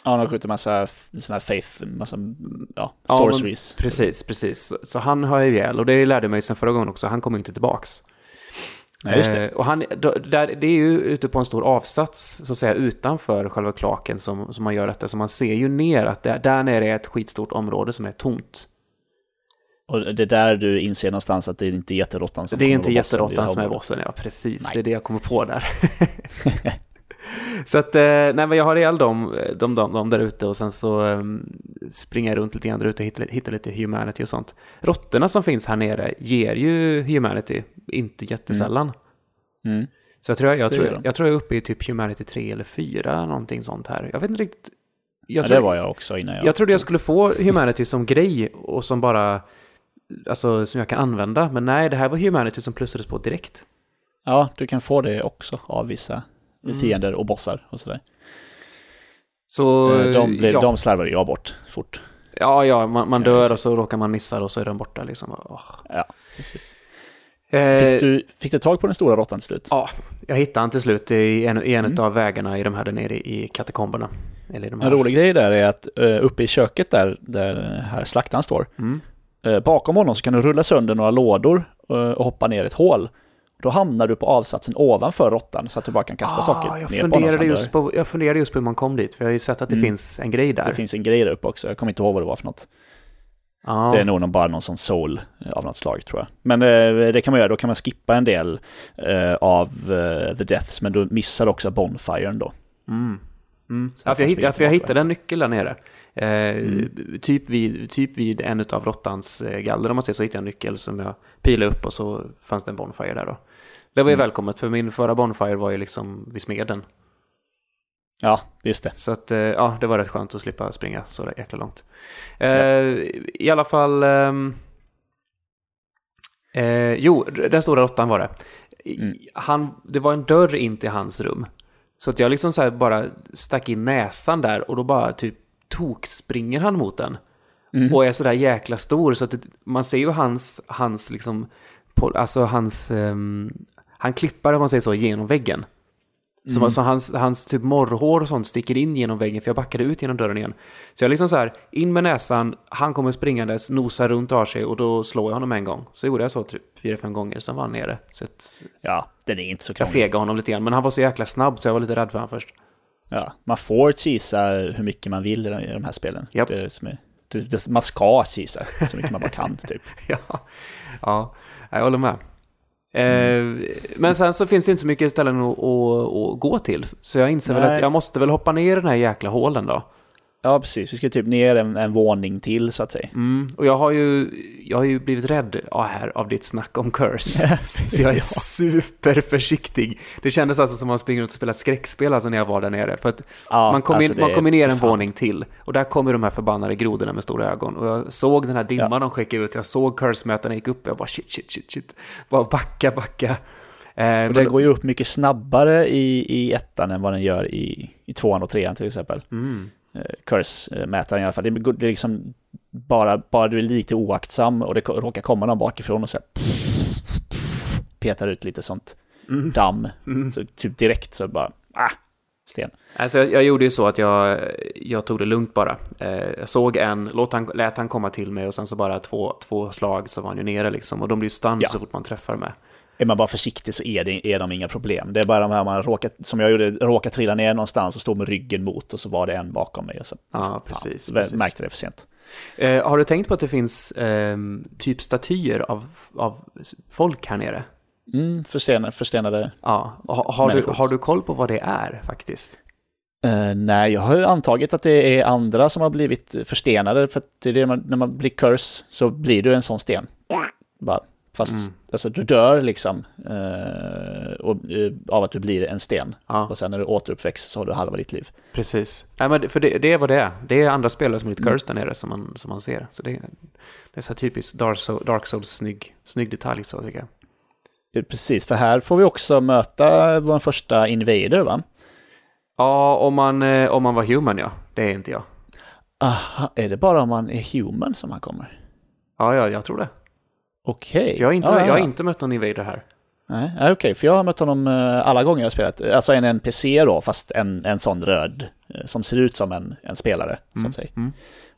[SPEAKER 1] Ja, de skjuter massa sådana här faith, massa ja,
[SPEAKER 2] Ja,
[SPEAKER 1] sorceries.
[SPEAKER 2] Precis, precis. Så, så han har jag ju ihjäl och det lärde jag mig sen förra gången också. Han kommer inte tillbaks.
[SPEAKER 1] Ja, just det.
[SPEAKER 2] Eh, och han, då, där, det är ju ute på en stor avsats, så att säga, utanför själva klaken som, som man gör detta. Så man ser ju ner att det, där nere är ett skitstort område som är tomt.
[SPEAKER 1] Och det är där du inser någonstans att det är inte jätteråttan som
[SPEAKER 2] det är inte jätteråttan
[SPEAKER 1] det
[SPEAKER 2] som är bossen, ja precis.
[SPEAKER 1] Nej.
[SPEAKER 2] Det är det jag kommer på där. så att, eh, nej men jag har ihjäl dem, de, de, de där ute och sen så eh, springer jag runt lite grann där ute och hittar, hittar lite humanity och sånt. Råttorna som finns här nere ger ju humanity, inte jättesällan.
[SPEAKER 1] Mm.
[SPEAKER 2] Så jag tror jag, jag, tror, jag tror jag är uppe i typ humanity 3 eller 4, någonting sånt här. Jag vet inte riktigt. Jag,
[SPEAKER 1] Ja,
[SPEAKER 2] tror,
[SPEAKER 1] det var jag också innan jag...
[SPEAKER 2] jag trodde jag skulle få humanity som grej och som bara, alltså som jag kan använda. Men nej, det här var humanity som plussades på direkt.
[SPEAKER 1] Ja, du kan få det också av vissa
[SPEAKER 2] Mm.
[SPEAKER 1] fiender och bossar och sådär.
[SPEAKER 2] Så,
[SPEAKER 1] Eh, de, blev,
[SPEAKER 2] ja.
[SPEAKER 1] de slarvade jag bort fort.
[SPEAKER 2] Ja, ja, man, man dör och så råkar man missa och så är den borta liksom. Åh.
[SPEAKER 1] Ja, precis.
[SPEAKER 2] Eh,
[SPEAKER 1] Fick du, fick du tag på den stora råttan till slut?
[SPEAKER 2] Ja, jag hittade han till slut i en, i en
[SPEAKER 1] Mm.
[SPEAKER 2] av vägarna i de här där nere i katakomberna. Eller de här.
[SPEAKER 1] En rolig grej där är att uh, uppe i köket där, där här slaktaren står,
[SPEAKER 2] Mm.
[SPEAKER 1] eh, bakom honom så kan du rulla sönder några lådor eh, och hoppa ner i ett hål. Då hamnar du på avsatsen ovanför råttan så att du bara kan kasta saker
[SPEAKER 2] Ah, jag,
[SPEAKER 1] ner på
[SPEAKER 2] funderade
[SPEAKER 1] han
[SPEAKER 2] just på, jag funderade just på hur man kom dit, för jag har ju sett att det
[SPEAKER 1] Mm.
[SPEAKER 2] finns en grej där.
[SPEAKER 1] Det finns en grej där uppe också, jag kommer inte ihåg vad det var för något.
[SPEAKER 2] Ja.
[SPEAKER 1] Det är nog någon, bara någon sån soul eh, av något slag tror jag. Men eh, det kan man göra, då kan man skippa en del eh, av eh, the deaths, men då missar du också bonfiren då.
[SPEAKER 2] Mm. Mm. Ja, för jag, hitt, jag hittade en nyckel där nere. Eh,
[SPEAKER 1] Mm.
[SPEAKER 2] typ, vid, typ vid en av råttans eh, galler, om man säger så, hittade jag en nyckel som jag pilade upp och så fanns det en bonfire där då. Det var ju
[SPEAKER 1] Mm.
[SPEAKER 2] välkommet, för min förra bonfire var ju liksom vid smeden.
[SPEAKER 1] Ja, just det.
[SPEAKER 2] Så att, eh, ja, det var rätt skönt att slippa springa så jäkla långt. Eh, I alla fall... ehm, eh, jo, den stora råttan var det.
[SPEAKER 1] Mm.
[SPEAKER 2] Han, det var en dörr in till hans rum. Så att jag liksom så här bara stack in näsan där och då bara typ tokspringer han mot den.
[SPEAKER 1] Mm.
[SPEAKER 2] Och är sådär jäkla stor så att det, man ser ju hans, hans liksom, alltså hans, ehm, han klippar om man säger så genom väggen. Så
[SPEAKER 1] Mm.
[SPEAKER 2] alltså hans, hans typ morrhår och sånt sticker in genom väggen för jag backade ut genom dörren igen. Så jag liksom så här, in med näsan, han kommer springandes, nosar runt har sig och då slår jag honom en gång. Så gjorde jag så typ fyra, fem gånger, sen var han nere. Så att
[SPEAKER 1] Ja, den är inte så
[SPEAKER 2] jag
[SPEAKER 1] krånglig.
[SPEAKER 2] fegade honom lite grann, men han var så jäkla snabb så jag var lite rädd för honom först.
[SPEAKER 1] Ja, man får cheesa hur mycket man vill i de- här spelen.
[SPEAKER 2] Japp.
[SPEAKER 1] Det är det som är, det, det, man ska cheesa så mycket man bara kan, typ.
[SPEAKER 2] ja, ja, jag håller med. Eh, men sen så finns det inte så mycket ställen att, att, att gå till. Så jag inser väl
[SPEAKER 1] Nej.
[SPEAKER 2] att jag måste väl hoppa ner i den här jäkla hålen då.
[SPEAKER 1] Ja, precis. Vi ska typ ner en, en våning till, så att säga.
[SPEAKER 2] Mm, och jag har ju, jag har ju blivit rädd ja, här av ditt snack om curse. så jag är
[SPEAKER 1] Ja.
[SPEAKER 2] superförsiktig. Det kändes alltså som att man springer runt och spelar skräckspel alltså när jag var där nere. För att
[SPEAKER 1] Ja,
[SPEAKER 2] man kom,
[SPEAKER 1] alltså
[SPEAKER 2] in, man kom ner en
[SPEAKER 1] fan.
[SPEAKER 2] våning till. Och där kommer de här förbannade grodorna med stora ögon. Och jag såg den här dimman
[SPEAKER 1] Ja.
[SPEAKER 2] de skickade ut. Jag såg curse-mätarna gick upp. Jag bara shit, shit, shit, shit. Bara backa, backa. Eh,
[SPEAKER 1] Och den går ju upp mycket snabbare i, i ettan än vad den gör i, i tvåan och trean till exempel.
[SPEAKER 2] mm.
[SPEAKER 1] Eh, Curse-mätaren i alla fall. Det, är liksom bara, bara du är lite oaktsam och det råkar komma någon bakifrån och så här, petar ut lite sånt
[SPEAKER 2] Mm.
[SPEAKER 1] damm.
[SPEAKER 2] Mm.
[SPEAKER 1] Så typ direkt så bara, ah, sten.
[SPEAKER 2] Alltså jag, jag gjorde ju så att jag, jag tog det lugnt bara. Eh, jag såg en, låt han, lät han komma till mig och sen så bara två, två slag så var han ju nere liksom. Och de blir ju stund
[SPEAKER 1] Ja.
[SPEAKER 2] så fort man träffar med.
[SPEAKER 1] Är man bara försiktig så är, det, är de inga problem. Det är bara de här man råkar, som jag gjorde, råkar trilla ner någonstans och stå med ryggen mot och så var det en bakom mig. Och så,
[SPEAKER 2] Ja, precis.
[SPEAKER 1] fan,
[SPEAKER 2] precis.
[SPEAKER 1] Märkte det för sent.
[SPEAKER 2] Eh, har du tänkt på att det finns ehm, typ statyer av, av folk här nere?
[SPEAKER 1] Mm, förstenade, förstenade
[SPEAKER 2] Ja, ha, har, du, har du koll på vad det är faktiskt?
[SPEAKER 1] Eh, nej, jag har ju antagit att det är andra som har blivit förstenade. För att det är det man, när man blir curse så blir du en sån sten. Bara, fast
[SPEAKER 2] Mm.
[SPEAKER 1] alltså, du dör liksom eh, och, eh, av att du blir en sten.
[SPEAKER 2] Ja,
[SPEAKER 1] Och sen när du återuppväcks så har du halva ditt liv.
[SPEAKER 2] precis. Nej, men för det, det är vad det är. Det är andra spelare som har blivit
[SPEAKER 1] Mm.
[SPEAKER 2] cursed där nere som man, som man ser. Så det, det är så här typiskt Dark, Soul, Dark Souls snygg, snygg detalj så tycker jag.
[SPEAKER 1] Eh, Precis, för här får vi också möta vår första invader va?
[SPEAKER 2] Ja, om man, eh, om man var human ja. Det är inte jag.
[SPEAKER 1] Aha, är det bara om man är human som han kommer?
[SPEAKER 2] Ja, ja jag tror det.
[SPEAKER 1] Okej.
[SPEAKER 2] För jag, har inte,
[SPEAKER 1] ja,
[SPEAKER 2] jag har inte mött någon invader här.
[SPEAKER 1] Nej, okej, för jag har mött honom eh, alla gånger jag har spelat. Alltså en NPC då, fast en, en sån röd, eh, som ser ut som en, en spelare, så
[SPEAKER 2] Mm,
[SPEAKER 1] att säga.
[SPEAKER 2] mm.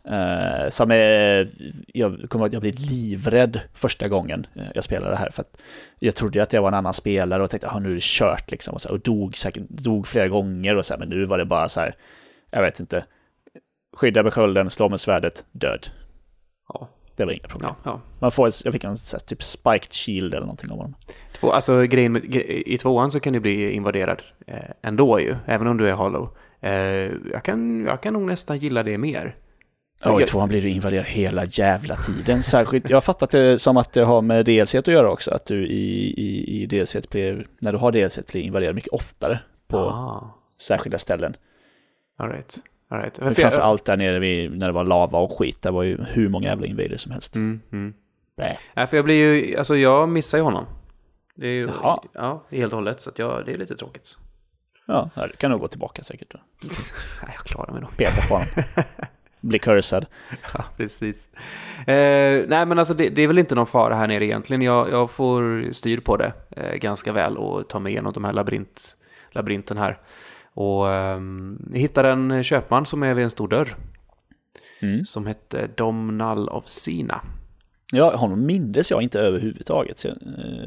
[SPEAKER 1] Eh, som är, jag kommer ihåg att jag blev livrädd första gången jag spelade det här. För att jag trodde att jag var en annan spelare och tänkte, ah, nu är det kört liksom. Och, så, och dog, säkert, dog flera gånger och så här, men nu var det bara så här, jag vet inte. Skydda med skölden, slå med svärdet, död.
[SPEAKER 2] Ja,
[SPEAKER 1] Det var inga problem.
[SPEAKER 2] ja, ja.
[SPEAKER 1] Man får, jag fick en här, typ spiked shield eller någonting av honom.
[SPEAKER 2] Två, alltså grejen med, i tvåan så kan du bli invaderad eh, ändå ju, även om du är hollow. Eh, jag, kan, jag kan nog nästan gilla det mer.
[SPEAKER 1] Ja, i tvåan blir du invaderad hela jävla tiden. Särskilt, jag har fattat det som att det har med DLC att göra också. Att du i, i, i DLC blir, när du har DLC blir invaderad mycket oftare på
[SPEAKER 2] Ah,
[SPEAKER 1] särskilda ställen.
[SPEAKER 2] all right. All right.
[SPEAKER 1] Men framför allt där nere vid, när det var lava och skit, där var ju hur många jävla invaders som helst.
[SPEAKER 2] Mm, mm.
[SPEAKER 1] Nej.
[SPEAKER 2] Nej, för jag blir ju, alltså jag missar ju honom. Det är ju,
[SPEAKER 1] Jaha.
[SPEAKER 2] ja, helt och hållet, så att jag, det är lite tråkigt.
[SPEAKER 1] Ja, ja, du kan nog gå tillbaka säkert. Då.
[SPEAKER 2] Nej, jag klarar mig nog.
[SPEAKER 1] Peta på honom. Bli cursad.
[SPEAKER 2] Ja, precis. Eh, nej, men alltså det, det är väl inte någon fara här nere egentligen. Jag, jag får styr på det eh, ganska väl och tar mig igenom de här labyrint, labyrinten här. Och jag hittade en köpman som är vid en stor dörr
[SPEAKER 1] Mm.
[SPEAKER 2] som hette Domnall of Sina.
[SPEAKER 1] Ja, honom mindes jag inte överhuvudtaget eh,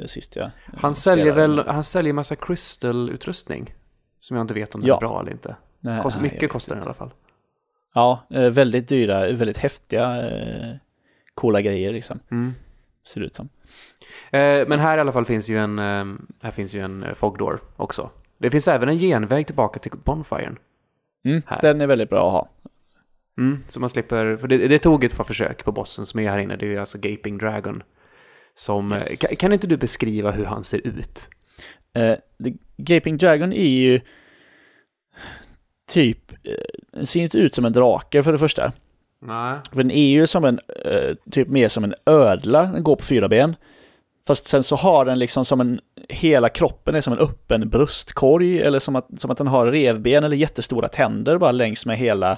[SPEAKER 1] sist jag
[SPEAKER 2] Han säljer väl, han säljer massa crystal-utrustning. Som jag inte vet om den
[SPEAKER 1] Ja.
[SPEAKER 2] är bra eller inte.
[SPEAKER 1] Nej,
[SPEAKER 2] Kost, mycket kostar den i alla fall.
[SPEAKER 1] Ja, eh, väldigt dyra, väldigt häftiga, eh, coola grejer liksom.
[SPEAKER 2] Mm.
[SPEAKER 1] Ser det ut som.
[SPEAKER 2] Eh, men här i alla fall finns ju en, eh, här finns ju en eh, Fogdoor också. Det finns även en genväg tillbaka till Bonfiren.
[SPEAKER 1] Mm, den är väldigt bra att ha.
[SPEAKER 2] Mm, så man slipper, för det, det tog ett par försök på bossen som är här inne. Det är ju alltså Gaping Dragon. Som,
[SPEAKER 1] Yes.
[SPEAKER 2] eh, kan, kan inte du beskriva hur han ser ut?
[SPEAKER 1] Eh, The Gaping Dragon är ju typ, eh, den ser inte ut som en drake för det första.
[SPEAKER 2] Nej.
[SPEAKER 1] För den är ju som en, typ mer som en ödla, den går på fyra ben. Fast sen så har den liksom som en, hela kroppen är som en öppen bröstkorg eller som att, som att den har revben eller jättestora tänder bara längs med hela,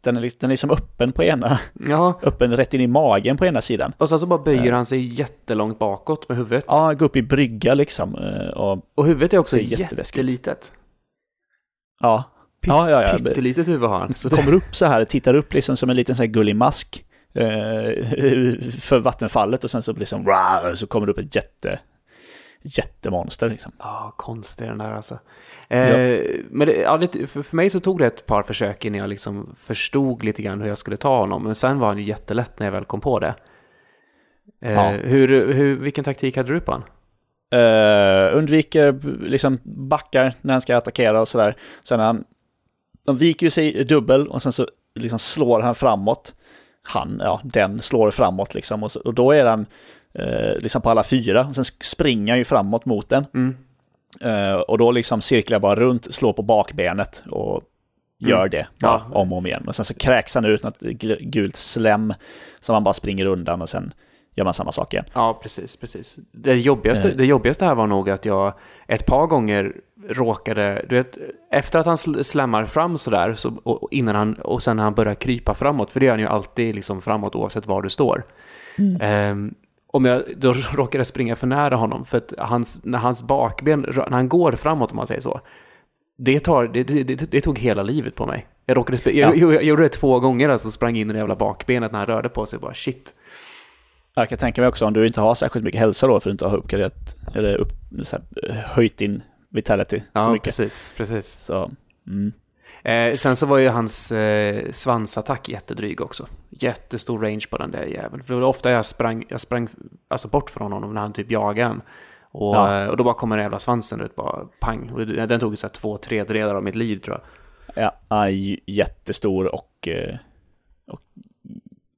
[SPEAKER 1] den är, liksom- den är liksom öppen på ena,
[SPEAKER 2] Ja,
[SPEAKER 1] öppen rätt in i magen på ena sidan.
[SPEAKER 2] och sen så bara böjer han sig jättelångt bakåt med huvudet.
[SPEAKER 1] Ja, gå upp i brygga liksom. eh, Och,
[SPEAKER 2] Och huvudet är också jättelitet.
[SPEAKER 1] ja,
[SPEAKER 2] Pytt,
[SPEAKER 1] Ja, ja, ja.
[SPEAKER 2] Pyttelitet huvud har han.
[SPEAKER 1] Så det kommer upp så här, tittar upp liksom som en liten sån här gullig mask eh, för vattenfallet och sen så liksom rar, så kommer det upp ett jätte, jättemonster liksom.
[SPEAKER 2] Ja, konstig den där alltså. Eh, Men det, ja, för, för mig så tog det ett par försök innan jag liksom förstod lite grann hur jag skulle ta honom. Men sen var han ju jättelätt när jag väl kom på det. Eh,
[SPEAKER 1] Ja.
[SPEAKER 2] hur, hur, vilken taktik hade du på han?
[SPEAKER 1] Eh, undviker liksom backar när han ska attackera och sådär. Sen han, de viker sig dubbel och sen så liksom slår han framåt. Han, ja, den slår framåt liksom och, så, och då är han eh, liksom på alla fyra. Och sen springer han ju framåt mot den.
[SPEAKER 2] Mm.
[SPEAKER 1] Eh, och då liksom cirklar jag bara runt, slår på bakbenet och gör
[SPEAKER 2] Mm.
[SPEAKER 1] det bara
[SPEAKER 2] Ja.
[SPEAKER 1] om och om igen. Och sen så kräks han ut något gult slem som han bara springer undan och sen gör man samma sak igen.
[SPEAKER 2] Ja, precis, precis. Det jobbigaste,
[SPEAKER 1] Eh.
[SPEAKER 2] det jobbigaste här var nog att jag ett par gånger råkade, du vet, efter att han sl- slammar fram sådär, så, och, och innan han, och sen när han börjar krypa framåt, för det gör han ju alltid liksom framåt oavsett var du står. Ehm, om jag då råkade springa för nära honom, för att hans, när hans bakben, när han går framåt om man säger så, det, tar, det, det, det, tog hela livet på mig. Jag, råkade jag,
[SPEAKER 1] Ja.
[SPEAKER 2] jag, jag gjorde det två gånger, alltså sprang in i det jävla bakbenet när han rörde på sig, bara shit.
[SPEAKER 1] Jag kan tänka mig också om du inte har särskilt mycket hälsa då för att du inte har uppgraderat eller upp, så här, höjt din vitality så
[SPEAKER 2] Ja,
[SPEAKER 1] mycket.
[SPEAKER 2] precis, precis.
[SPEAKER 1] Så, mm.
[SPEAKER 2] Eh, sen så var ju hans eh, svansattack jättedryg också. Jättestor range på den där jäveln. För det var ofta jag sprang, jag sprang alltså bort från honom när han typ jagade en. Och,
[SPEAKER 1] Ja.
[SPEAKER 2] eh, och då bara kommer den jävla svansen ut, bara pang. Och den tog så här två tredjedelar av mitt liv tror jag.
[SPEAKER 1] ja, jättestor och, eh, och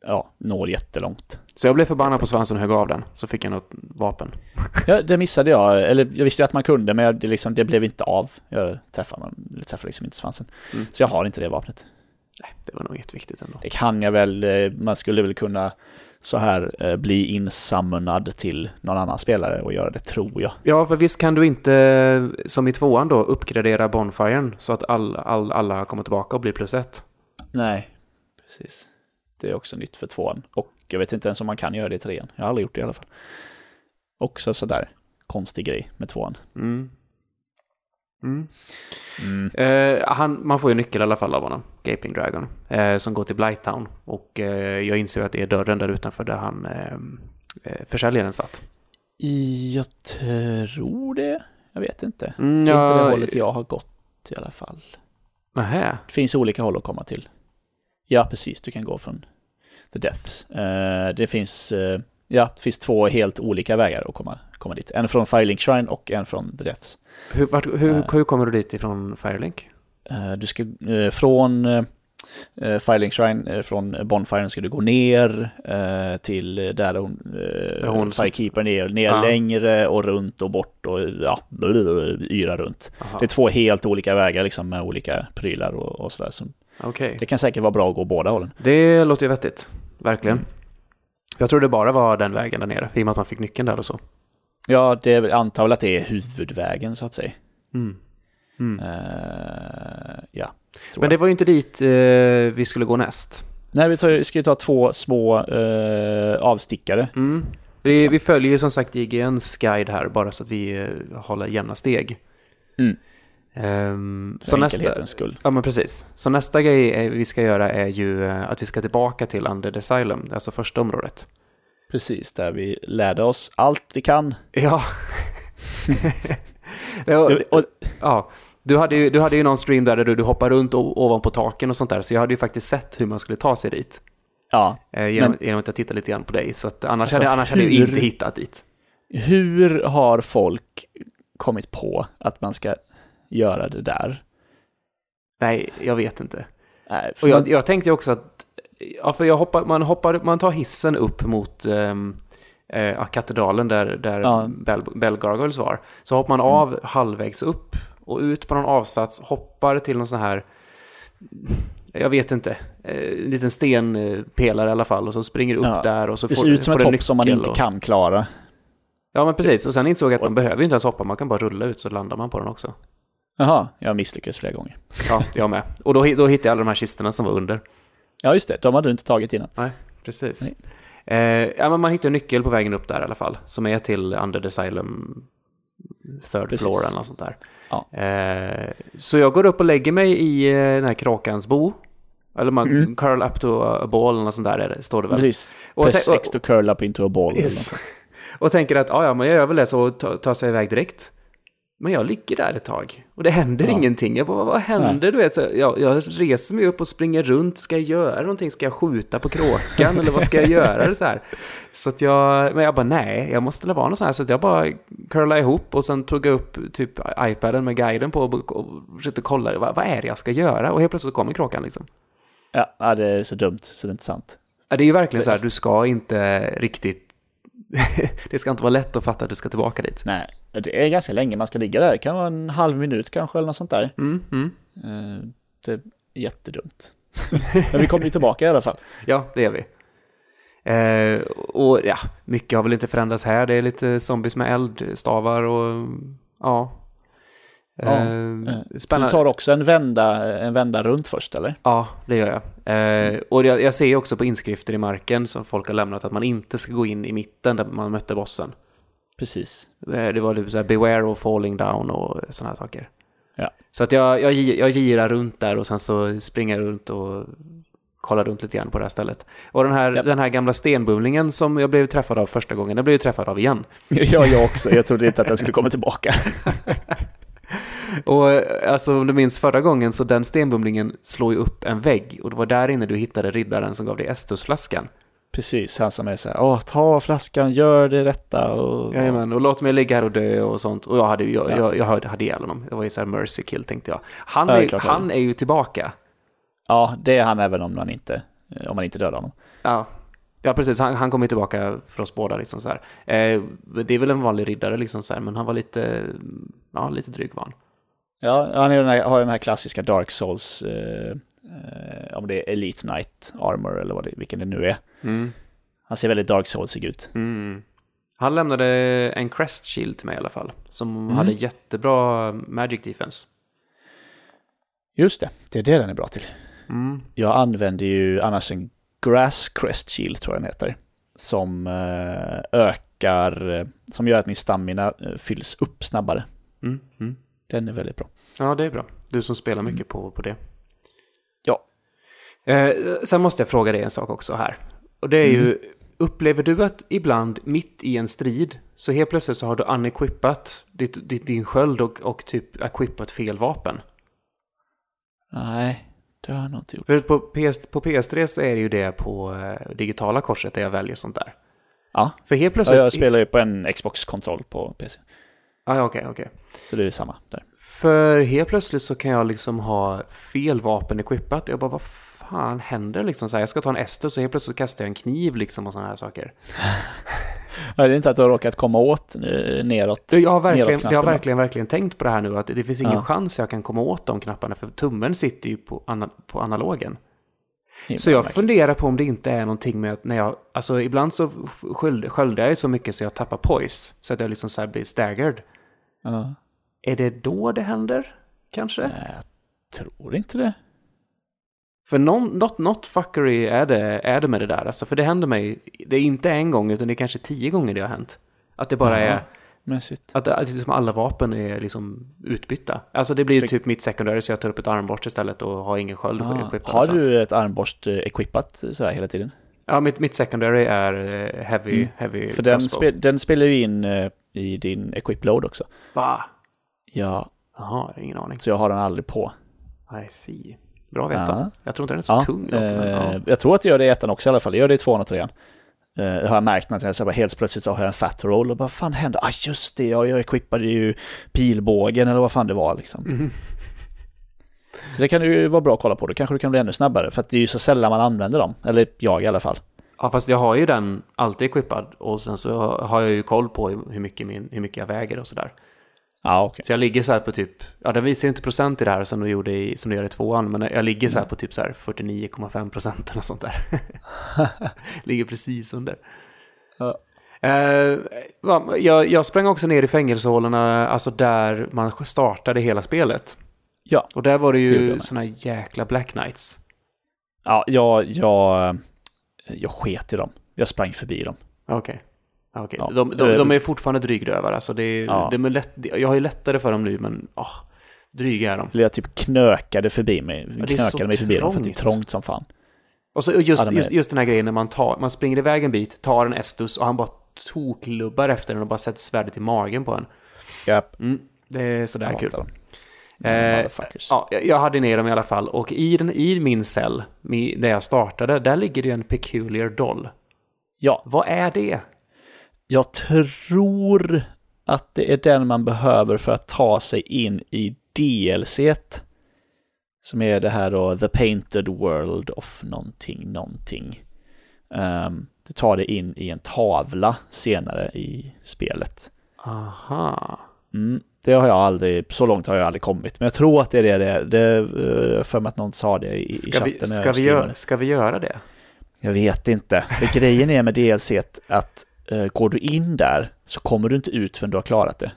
[SPEAKER 1] ja, når jättelångt.
[SPEAKER 2] Så jag blev förbannad på svansen och högg av den. Så fick jag något vapen.
[SPEAKER 1] Ja, det missade jag. Eller jag visste ju att man kunde, men jag- det, liksom, det blev inte av. Jag träffade, man, jag träffade liksom inte svansen.
[SPEAKER 2] Mm.
[SPEAKER 1] Så jag har inte det vapnet.
[SPEAKER 2] Nej, det var nog jätteviktigt ändå.
[SPEAKER 1] Det kan jag väl, eh, man skulle väl kunna så här eh, bli insamlad till någon annan spelare och göra det, tror jag.
[SPEAKER 2] Ja, för visst kan du inte, som i tvåan då, uppgradera Bonfiren så att all, all, alla kommer tillbaka och blir plus ett?
[SPEAKER 1] Nej, precis. Det är också nytt för tvåan. Och jag vet inte ens om man kan göra det i trean. Jag har aldrig gjort det i alla fall. Också sådär konstig grej med tvåan.
[SPEAKER 2] Mm. Mm.
[SPEAKER 1] Mm.
[SPEAKER 2] Eh, han, man får ju nyckel i alla fall av honom, Gaping Dragon, eh, som går till Blighttown. Och eh, jag inser att det är dörren där utanför där han, eh, eh, försäljaren satt.
[SPEAKER 1] Jag tror det. Jag vet inte.
[SPEAKER 2] Mm,
[SPEAKER 1] Det är inte det
[SPEAKER 2] ja,
[SPEAKER 1] hållet jag har gått i alla fall.
[SPEAKER 2] Nähä.
[SPEAKER 1] Det finns olika håll att komma till. Ja, precis. Du kan gå från The Deaths. Eh, det finns... eh, ja, det finns två helt olika vägar att komma, komma dit. En från Firelink Shrine och en från The Deaths.
[SPEAKER 2] Hur, vart, hur,
[SPEAKER 1] Eh.
[SPEAKER 2] hur kommer du dit ifrån Firelink?
[SPEAKER 1] Du ska från eh, Firelink Shrine, från Bonfiren ska du gå ner till där hon, eh,
[SPEAKER 2] hon som-
[SPEAKER 1] Firekeepern är, ner
[SPEAKER 2] Ja.
[SPEAKER 1] längre och runt och bort och ja, yra runt.
[SPEAKER 2] Aha.
[SPEAKER 1] Det är två helt olika vägar liksom med olika prylar och, och sådär. Så
[SPEAKER 2] Okej.
[SPEAKER 1] det kan säkert vara bra att gå båda hållen.
[SPEAKER 2] Det låter ju vettigt. Verkligen.
[SPEAKER 1] Mm.
[SPEAKER 2] Jag tror det bara var den vägen där nere, i och med att man fick nyckeln där och så.
[SPEAKER 1] Ja, det antar väl att det är huvudvägen så att säga.
[SPEAKER 2] Mm. Mm.
[SPEAKER 1] Eh, ja.
[SPEAKER 2] Men
[SPEAKER 1] jag.
[SPEAKER 2] det var ju inte dit eh, vi skulle gå näst.
[SPEAKER 1] Nej, vi tar, ska ju ta två små eh, avstickare.
[SPEAKER 2] Mm. Vi,
[SPEAKER 1] Så.
[SPEAKER 2] vi följer ju som sagt IGNs guide här, bara så att vi håller jämna steg.
[SPEAKER 1] För
[SPEAKER 2] så nästa,
[SPEAKER 1] skull.
[SPEAKER 2] ja men precis. Så nästa grej eh, vi ska göra är ju eh, att vi ska tillbaka till Undead Asylum, alltså första området.
[SPEAKER 1] Precis, där vi lärde oss allt vi kan.
[SPEAKER 2] Ja. ja,
[SPEAKER 1] Och,
[SPEAKER 2] ja. Du, hade ju, du hade ju någon stream där du, du hoppar runt ovanpå taken och sånt där, så jag hade ju faktiskt sett hur man skulle ta sig dit.
[SPEAKER 1] ja,
[SPEAKER 2] Eh, genom,
[SPEAKER 1] Men-
[SPEAKER 2] genom att jag tittade lite grann på dig, så att annars,
[SPEAKER 1] Alltså,
[SPEAKER 2] hade, annars hade jag
[SPEAKER 1] hur-
[SPEAKER 2] inte hittat dit.
[SPEAKER 1] hur har folk kommit på att man ska göra det där?
[SPEAKER 2] Nej, jag vet inte.
[SPEAKER 1] Nej, för
[SPEAKER 2] Och jag, jag tänkte också att, ja, för jag hoppar, man, hoppar, man tar hissen upp mot ehm, eh, katedralen där, där
[SPEAKER 1] Ja.
[SPEAKER 2] Bell, Bell Gargoyles var. Så hoppar man av halvvägs upp och ut på någon avsats, hoppar till någon sån här, jag vet inte, eh, en liten stenpelare i alla fall och så springer upp
[SPEAKER 1] Ja.
[SPEAKER 2] där och så
[SPEAKER 1] det
[SPEAKER 2] får,
[SPEAKER 1] ser ut som ett
[SPEAKER 2] du
[SPEAKER 1] hopp som man inte
[SPEAKER 2] och,
[SPEAKER 1] kan klara.
[SPEAKER 2] Ja, men precis. Och sen insåg jag att man behöver ju inte ens hoppa, man kan bara rulla ut så landar man på den också.
[SPEAKER 1] Jaha, jag misslyckades flera gånger.
[SPEAKER 2] Ja, jag med. Och då, då hittade jag alla de här kistorna som var under.
[SPEAKER 1] Ja, just det. De hade du inte tagit innan.
[SPEAKER 2] Nej, precis.
[SPEAKER 1] Nej.
[SPEAKER 2] Eh, ja, men man hittar en nyckel på vägen upp där i alla fall, som är till Under the Asylum third
[SPEAKER 1] Precis.
[SPEAKER 2] floor eller något sånt där.
[SPEAKER 1] Ja.
[SPEAKER 2] Eh, så jag går upp och lägger mig i eh, den här kråkans bo. Eller man
[SPEAKER 1] Mm.
[SPEAKER 2] curl up to a ball eller något sånt där är det, står det väl.
[SPEAKER 1] Precis.
[SPEAKER 2] Och
[SPEAKER 1] Press X to curl up into a ball.
[SPEAKER 2] Yes. Och tänker att ja, ja, men jag gör väl det så och ta- tar sig iväg direkt. Men jag ligger där ett tag och det händer
[SPEAKER 1] Ja.
[SPEAKER 2] ingenting. Jag bara, vad, händer? Du vet, så jag, jag reser mig upp och springer runt. Ska jag göra någonting? Ska jag skjuta på kråkan eller vad ska jag göra? Så, här. så att jag, men jag bara nej, jag måste vara något så här. Så att jag bara curlade ihop och sen tog jag upp typ iPaden med guiden på och, och försökte kolla vad, vad är det jag ska göra? Och helt plötsligt kommer kråkan liksom.
[SPEAKER 1] Ja, ja, det är så dumt så det är inte sant.
[SPEAKER 2] Ja, Det är ju verkligen så här, du ska inte riktigt... det ska inte vara lätt att fatta att du ska tillbaka dit.
[SPEAKER 1] Nej, det är ganska länge man ska ligga där. Det kan vara en halv minut kanske eller något sånt där.
[SPEAKER 2] Mm, mm.
[SPEAKER 1] Eh, Det är jättedumt. Men vi kommer ju tillbaka i alla fall.
[SPEAKER 2] Ja, det gör vi. Eh, och ja, mycket har väl inte förändrats här. Det är lite zombies med eldstavar och ja.
[SPEAKER 1] Ja,
[SPEAKER 2] Eh,
[SPEAKER 1] eh, Du
[SPEAKER 2] spännande.
[SPEAKER 1] tar också en vända, en vända runt först eller?
[SPEAKER 2] Ja, det gör jag. Eh, och jag, jag ser också på inskrifter i marken som folk har lämnat att man inte ska gå in i mitten där man mötte bossen.
[SPEAKER 1] Precis.
[SPEAKER 2] Eh, Det var typ så här beware of falling down och sådana här saker.
[SPEAKER 1] Ja.
[SPEAKER 2] Så att jag, jag, jag girar runt där och sen så springer jag runt och kollar runt lite grann på det här stället. Och den här,
[SPEAKER 1] Ja.
[SPEAKER 2] den här gamla stenbumlingen som jag blev träffad av första gången, den blev jag träffad av igen.
[SPEAKER 1] Ja, jag också. Jag trodde inte att den skulle komma tillbaka.
[SPEAKER 2] Och alltså om du minns förra gången så den stenbumlingen slår ju upp en vägg och det var där inne du hittade riddaren som gav dig Estusflaskan.
[SPEAKER 1] Precis, han som är så här, åh, ta flaskan, gör det rätta och...
[SPEAKER 2] Jajamän, och låt mig ligga här och dö och sånt. Och jag hade, jag,
[SPEAKER 1] Ja.
[SPEAKER 2] jag, jag hade, hade ihjäl honom. Det var ju så här mercy kill tänkte jag. Han,
[SPEAKER 1] Ja, är klart
[SPEAKER 2] han är ju tillbaka.
[SPEAKER 1] Ja, det är han även om man inte, om man inte dödar honom.
[SPEAKER 2] Ja, ja precis. Han, han kommer tillbaka för oss båda liksom så här. Eh, det är väl en vanlig riddare liksom så här, men han var lite, ja, lite dryg var han.
[SPEAKER 1] Ja, han är den här, har den här klassiska Dark Souls, eh, eh, om det är Elite Knight Armor eller vad det, vilken det nu är.
[SPEAKER 2] Mm.
[SPEAKER 1] Han ser väldigt Dark Soulsig ut.
[SPEAKER 2] Mm. Han lämnade en Crest Shield till mig i alla fall, som
[SPEAKER 1] Mm.
[SPEAKER 2] hade jättebra Magic Defense.
[SPEAKER 1] Just det, det är det den är bra till.
[SPEAKER 2] Mm.
[SPEAKER 1] Jag använder ju annars en Grass Crest Shield, tror jag den heter. Som eh, ökar, eh, som gör att min stamina eh, fylls upp snabbare.
[SPEAKER 2] Mm. Mm.
[SPEAKER 1] Den är väldigt bra.
[SPEAKER 2] Ja, det är bra. Du som spelar mycket på, på det.
[SPEAKER 1] Ja.
[SPEAKER 2] Eh, sen måste jag fråga dig en sak också här. Och det är ju,
[SPEAKER 1] Mm.
[SPEAKER 2] upplever du att ibland mitt i en strid så helt plötsligt så har du unequippat ditt, ditt, din sköld och, och typ equippat fel vapen?
[SPEAKER 1] Nej, det har jag nog inte gjort.
[SPEAKER 2] För på, PS, på PS3 så är det ju det på eh, digitala korset där jag väljer sånt där.
[SPEAKER 1] Ja,
[SPEAKER 2] För helt
[SPEAKER 1] ja
[SPEAKER 2] plötsligt...
[SPEAKER 1] jag spelar ju på en Xbox-kontroll på PC.
[SPEAKER 2] Ah, ja, okej, okej.
[SPEAKER 1] Så det är samma där.
[SPEAKER 2] För helt plötsligt så kan jag liksom ha fel vapen equippat. Jag bara, vad fan händer liksom? Så här, jag ska ta en Estus och helt plötsligt kastar jag en kniv liksom och sådana här saker.
[SPEAKER 1] Ja, det är inte att du har råkat komma åt neråt.
[SPEAKER 2] Jag har verkligen, jag har verkligen, verkligen tänkt på det här nu. Att det finns ingen
[SPEAKER 1] Ja.
[SPEAKER 2] chans jag kan komma åt de knapparna. För tummen sitter ju på, ana, på analogen. Så jag
[SPEAKER 1] märkligt.
[SPEAKER 2] funderar på om det inte är någonting med att när jag, alltså ibland så sköldar jag ju så mycket så jag tappar poise. Så att jag liksom så här blir staggered.
[SPEAKER 1] Ja.
[SPEAKER 2] Är det då det händer? Kanske?
[SPEAKER 1] Nej, jag tror inte det.
[SPEAKER 2] För någon, något, något fuckery är det, är det med det där. Alltså, för det händer mig, det är inte en gång utan det är kanske tio gånger det har hänt. Att det bara
[SPEAKER 1] Jaha.
[SPEAKER 2] är,
[SPEAKER 1] Mässigt.
[SPEAKER 2] att, att liksom alla vapen är liksom utbytta. Alltså det blir typ mitt secondary så jag tar upp ett armborst istället och har ingen sköld
[SPEAKER 1] Ah, har du ett armborst eh, equippat så här hela tiden?
[SPEAKER 2] Ja, mitt, mitt secondary är eh, heavy,
[SPEAKER 1] Mm.
[SPEAKER 2] heavy
[SPEAKER 1] För den,
[SPEAKER 2] crossbow.
[SPEAKER 1] spe, den spelar ju in eh, i din equip load också.
[SPEAKER 2] Va?
[SPEAKER 1] Ja,
[SPEAKER 2] Jaha, ingen aning.
[SPEAKER 1] så jag har den aldrig på.
[SPEAKER 2] I see. Bra att veta.
[SPEAKER 1] Ja.
[SPEAKER 2] Jag tror inte den är så
[SPEAKER 1] Ja,
[SPEAKER 2] tung dock, men,
[SPEAKER 1] eh,
[SPEAKER 2] ja.
[SPEAKER 1] Jag tror att jag gör det i ettan också i alla fall. Jag gör det i tvåan och trean. Det har jag märkt när jag så bara helt plötsligt så har jag en fat roll och bara vad fan hände? Ah just det, jag, jag equippade ju pilbågen eller vad fan det var liksom.
[SPEAKER 2] Mhm.
[SPEAKER 1] Så det kan ju vara bra att kolla på. Då kanske du kan bli ännu snabbare. För att det är ju så sällan man använder dem. Eller jag i alla fall.
[SPEAKER 2] Ja, fast jag har ju den alltid equippad och sen så har jag ju koll på hur mycket, min, hur mycket jag väger och sådär.
[SPEAKER 1] Ja, okej.
[SPEAKER 2] Så jag ligger så här på typ, ja den visar ju inte procent i det här som du gjorde i, som du gör i tvåan, men jag ligger så här på typ så här 49,5 procent eller sånt där. ligger precis under.
[SPEAKER 1] Ja.
[SPEAKER 2] Eh, jag, jag sprang också ner i fängelsehålorna, alltså där man startade hela spelet.
[SPEAKER 1] Ja.
[SPEAKER 2] Och där var det ju såna jäkla Black Knights.
[SPEAKER 1] Ja, jag, jag, jag sket i dem. Jag sprang förbi dem.
[SPEAKER 2] Okej. Okej,
[SPEAKER 1] Ja,
[SPEAKER 2] de, de, de är fortfarande drygdövare. Alltså det är,
[SPEAKER 1] Ja.
[SPEAKER 2] de är lätt, jag har ju lättare för dem nu, men åh, dryga är de.
[SPEAKER 1] Eller jag typ knökade förbi mig.
[SPEAKER 2] så
[SPEAKER 1] Knökade mig förbi dem för att det är
[SPEAKER 2] trångt.
[SPEAKER 1] som fan.
[SPEAKER 2] Och så just,
[SPEAKER 1] Ja, är-
[SPEAKER 2] just, just den här grejen när man, tar, man springer iväg en bit, tar en Estus och han bara toklubbar efter den och bara sätter svärdet i magen på en.
[SPEAKER 1] Japp,
[SPEAKER 2] Mm, det är sådär
[SPEAKER 1] jag
[SPEAKER 2] kul.
[SPEAKER 1] dem.
[SPEAKER 2] Eh. Ja, jag hade ner dem i alla fall. Och i, den, i min cell, där jag startade, där ligger det en Peculiar Doll.
[SPEAKER 1] Ja,
[SPEAKER 2] Vad är det?
[SPEAKER 1] Jag tror att det är den man behöver för att ta sig in i DLC. Som är det här då, The Painted World of någonting, någonting. Um, du tar det in i en tavla senare i spelet.
[SPEAKER 2] Aha.
[SPEAKER 1] Mm, det har jag aldrig, så långt har jag aldrig kommit. Men jag tror att det är det det är. Det eh, för mig att någon sa det i, i
[SPEAKER 2] Ska
[SPEAKER 1] chatten
[SPEAKER 2] vi, ska, vi göra, ska vi göra det?
[SPEAKER 1] Jag vet inte. För grejen är med DLC att eh, går du in där så kommer du inte ut förrän du har klarat det.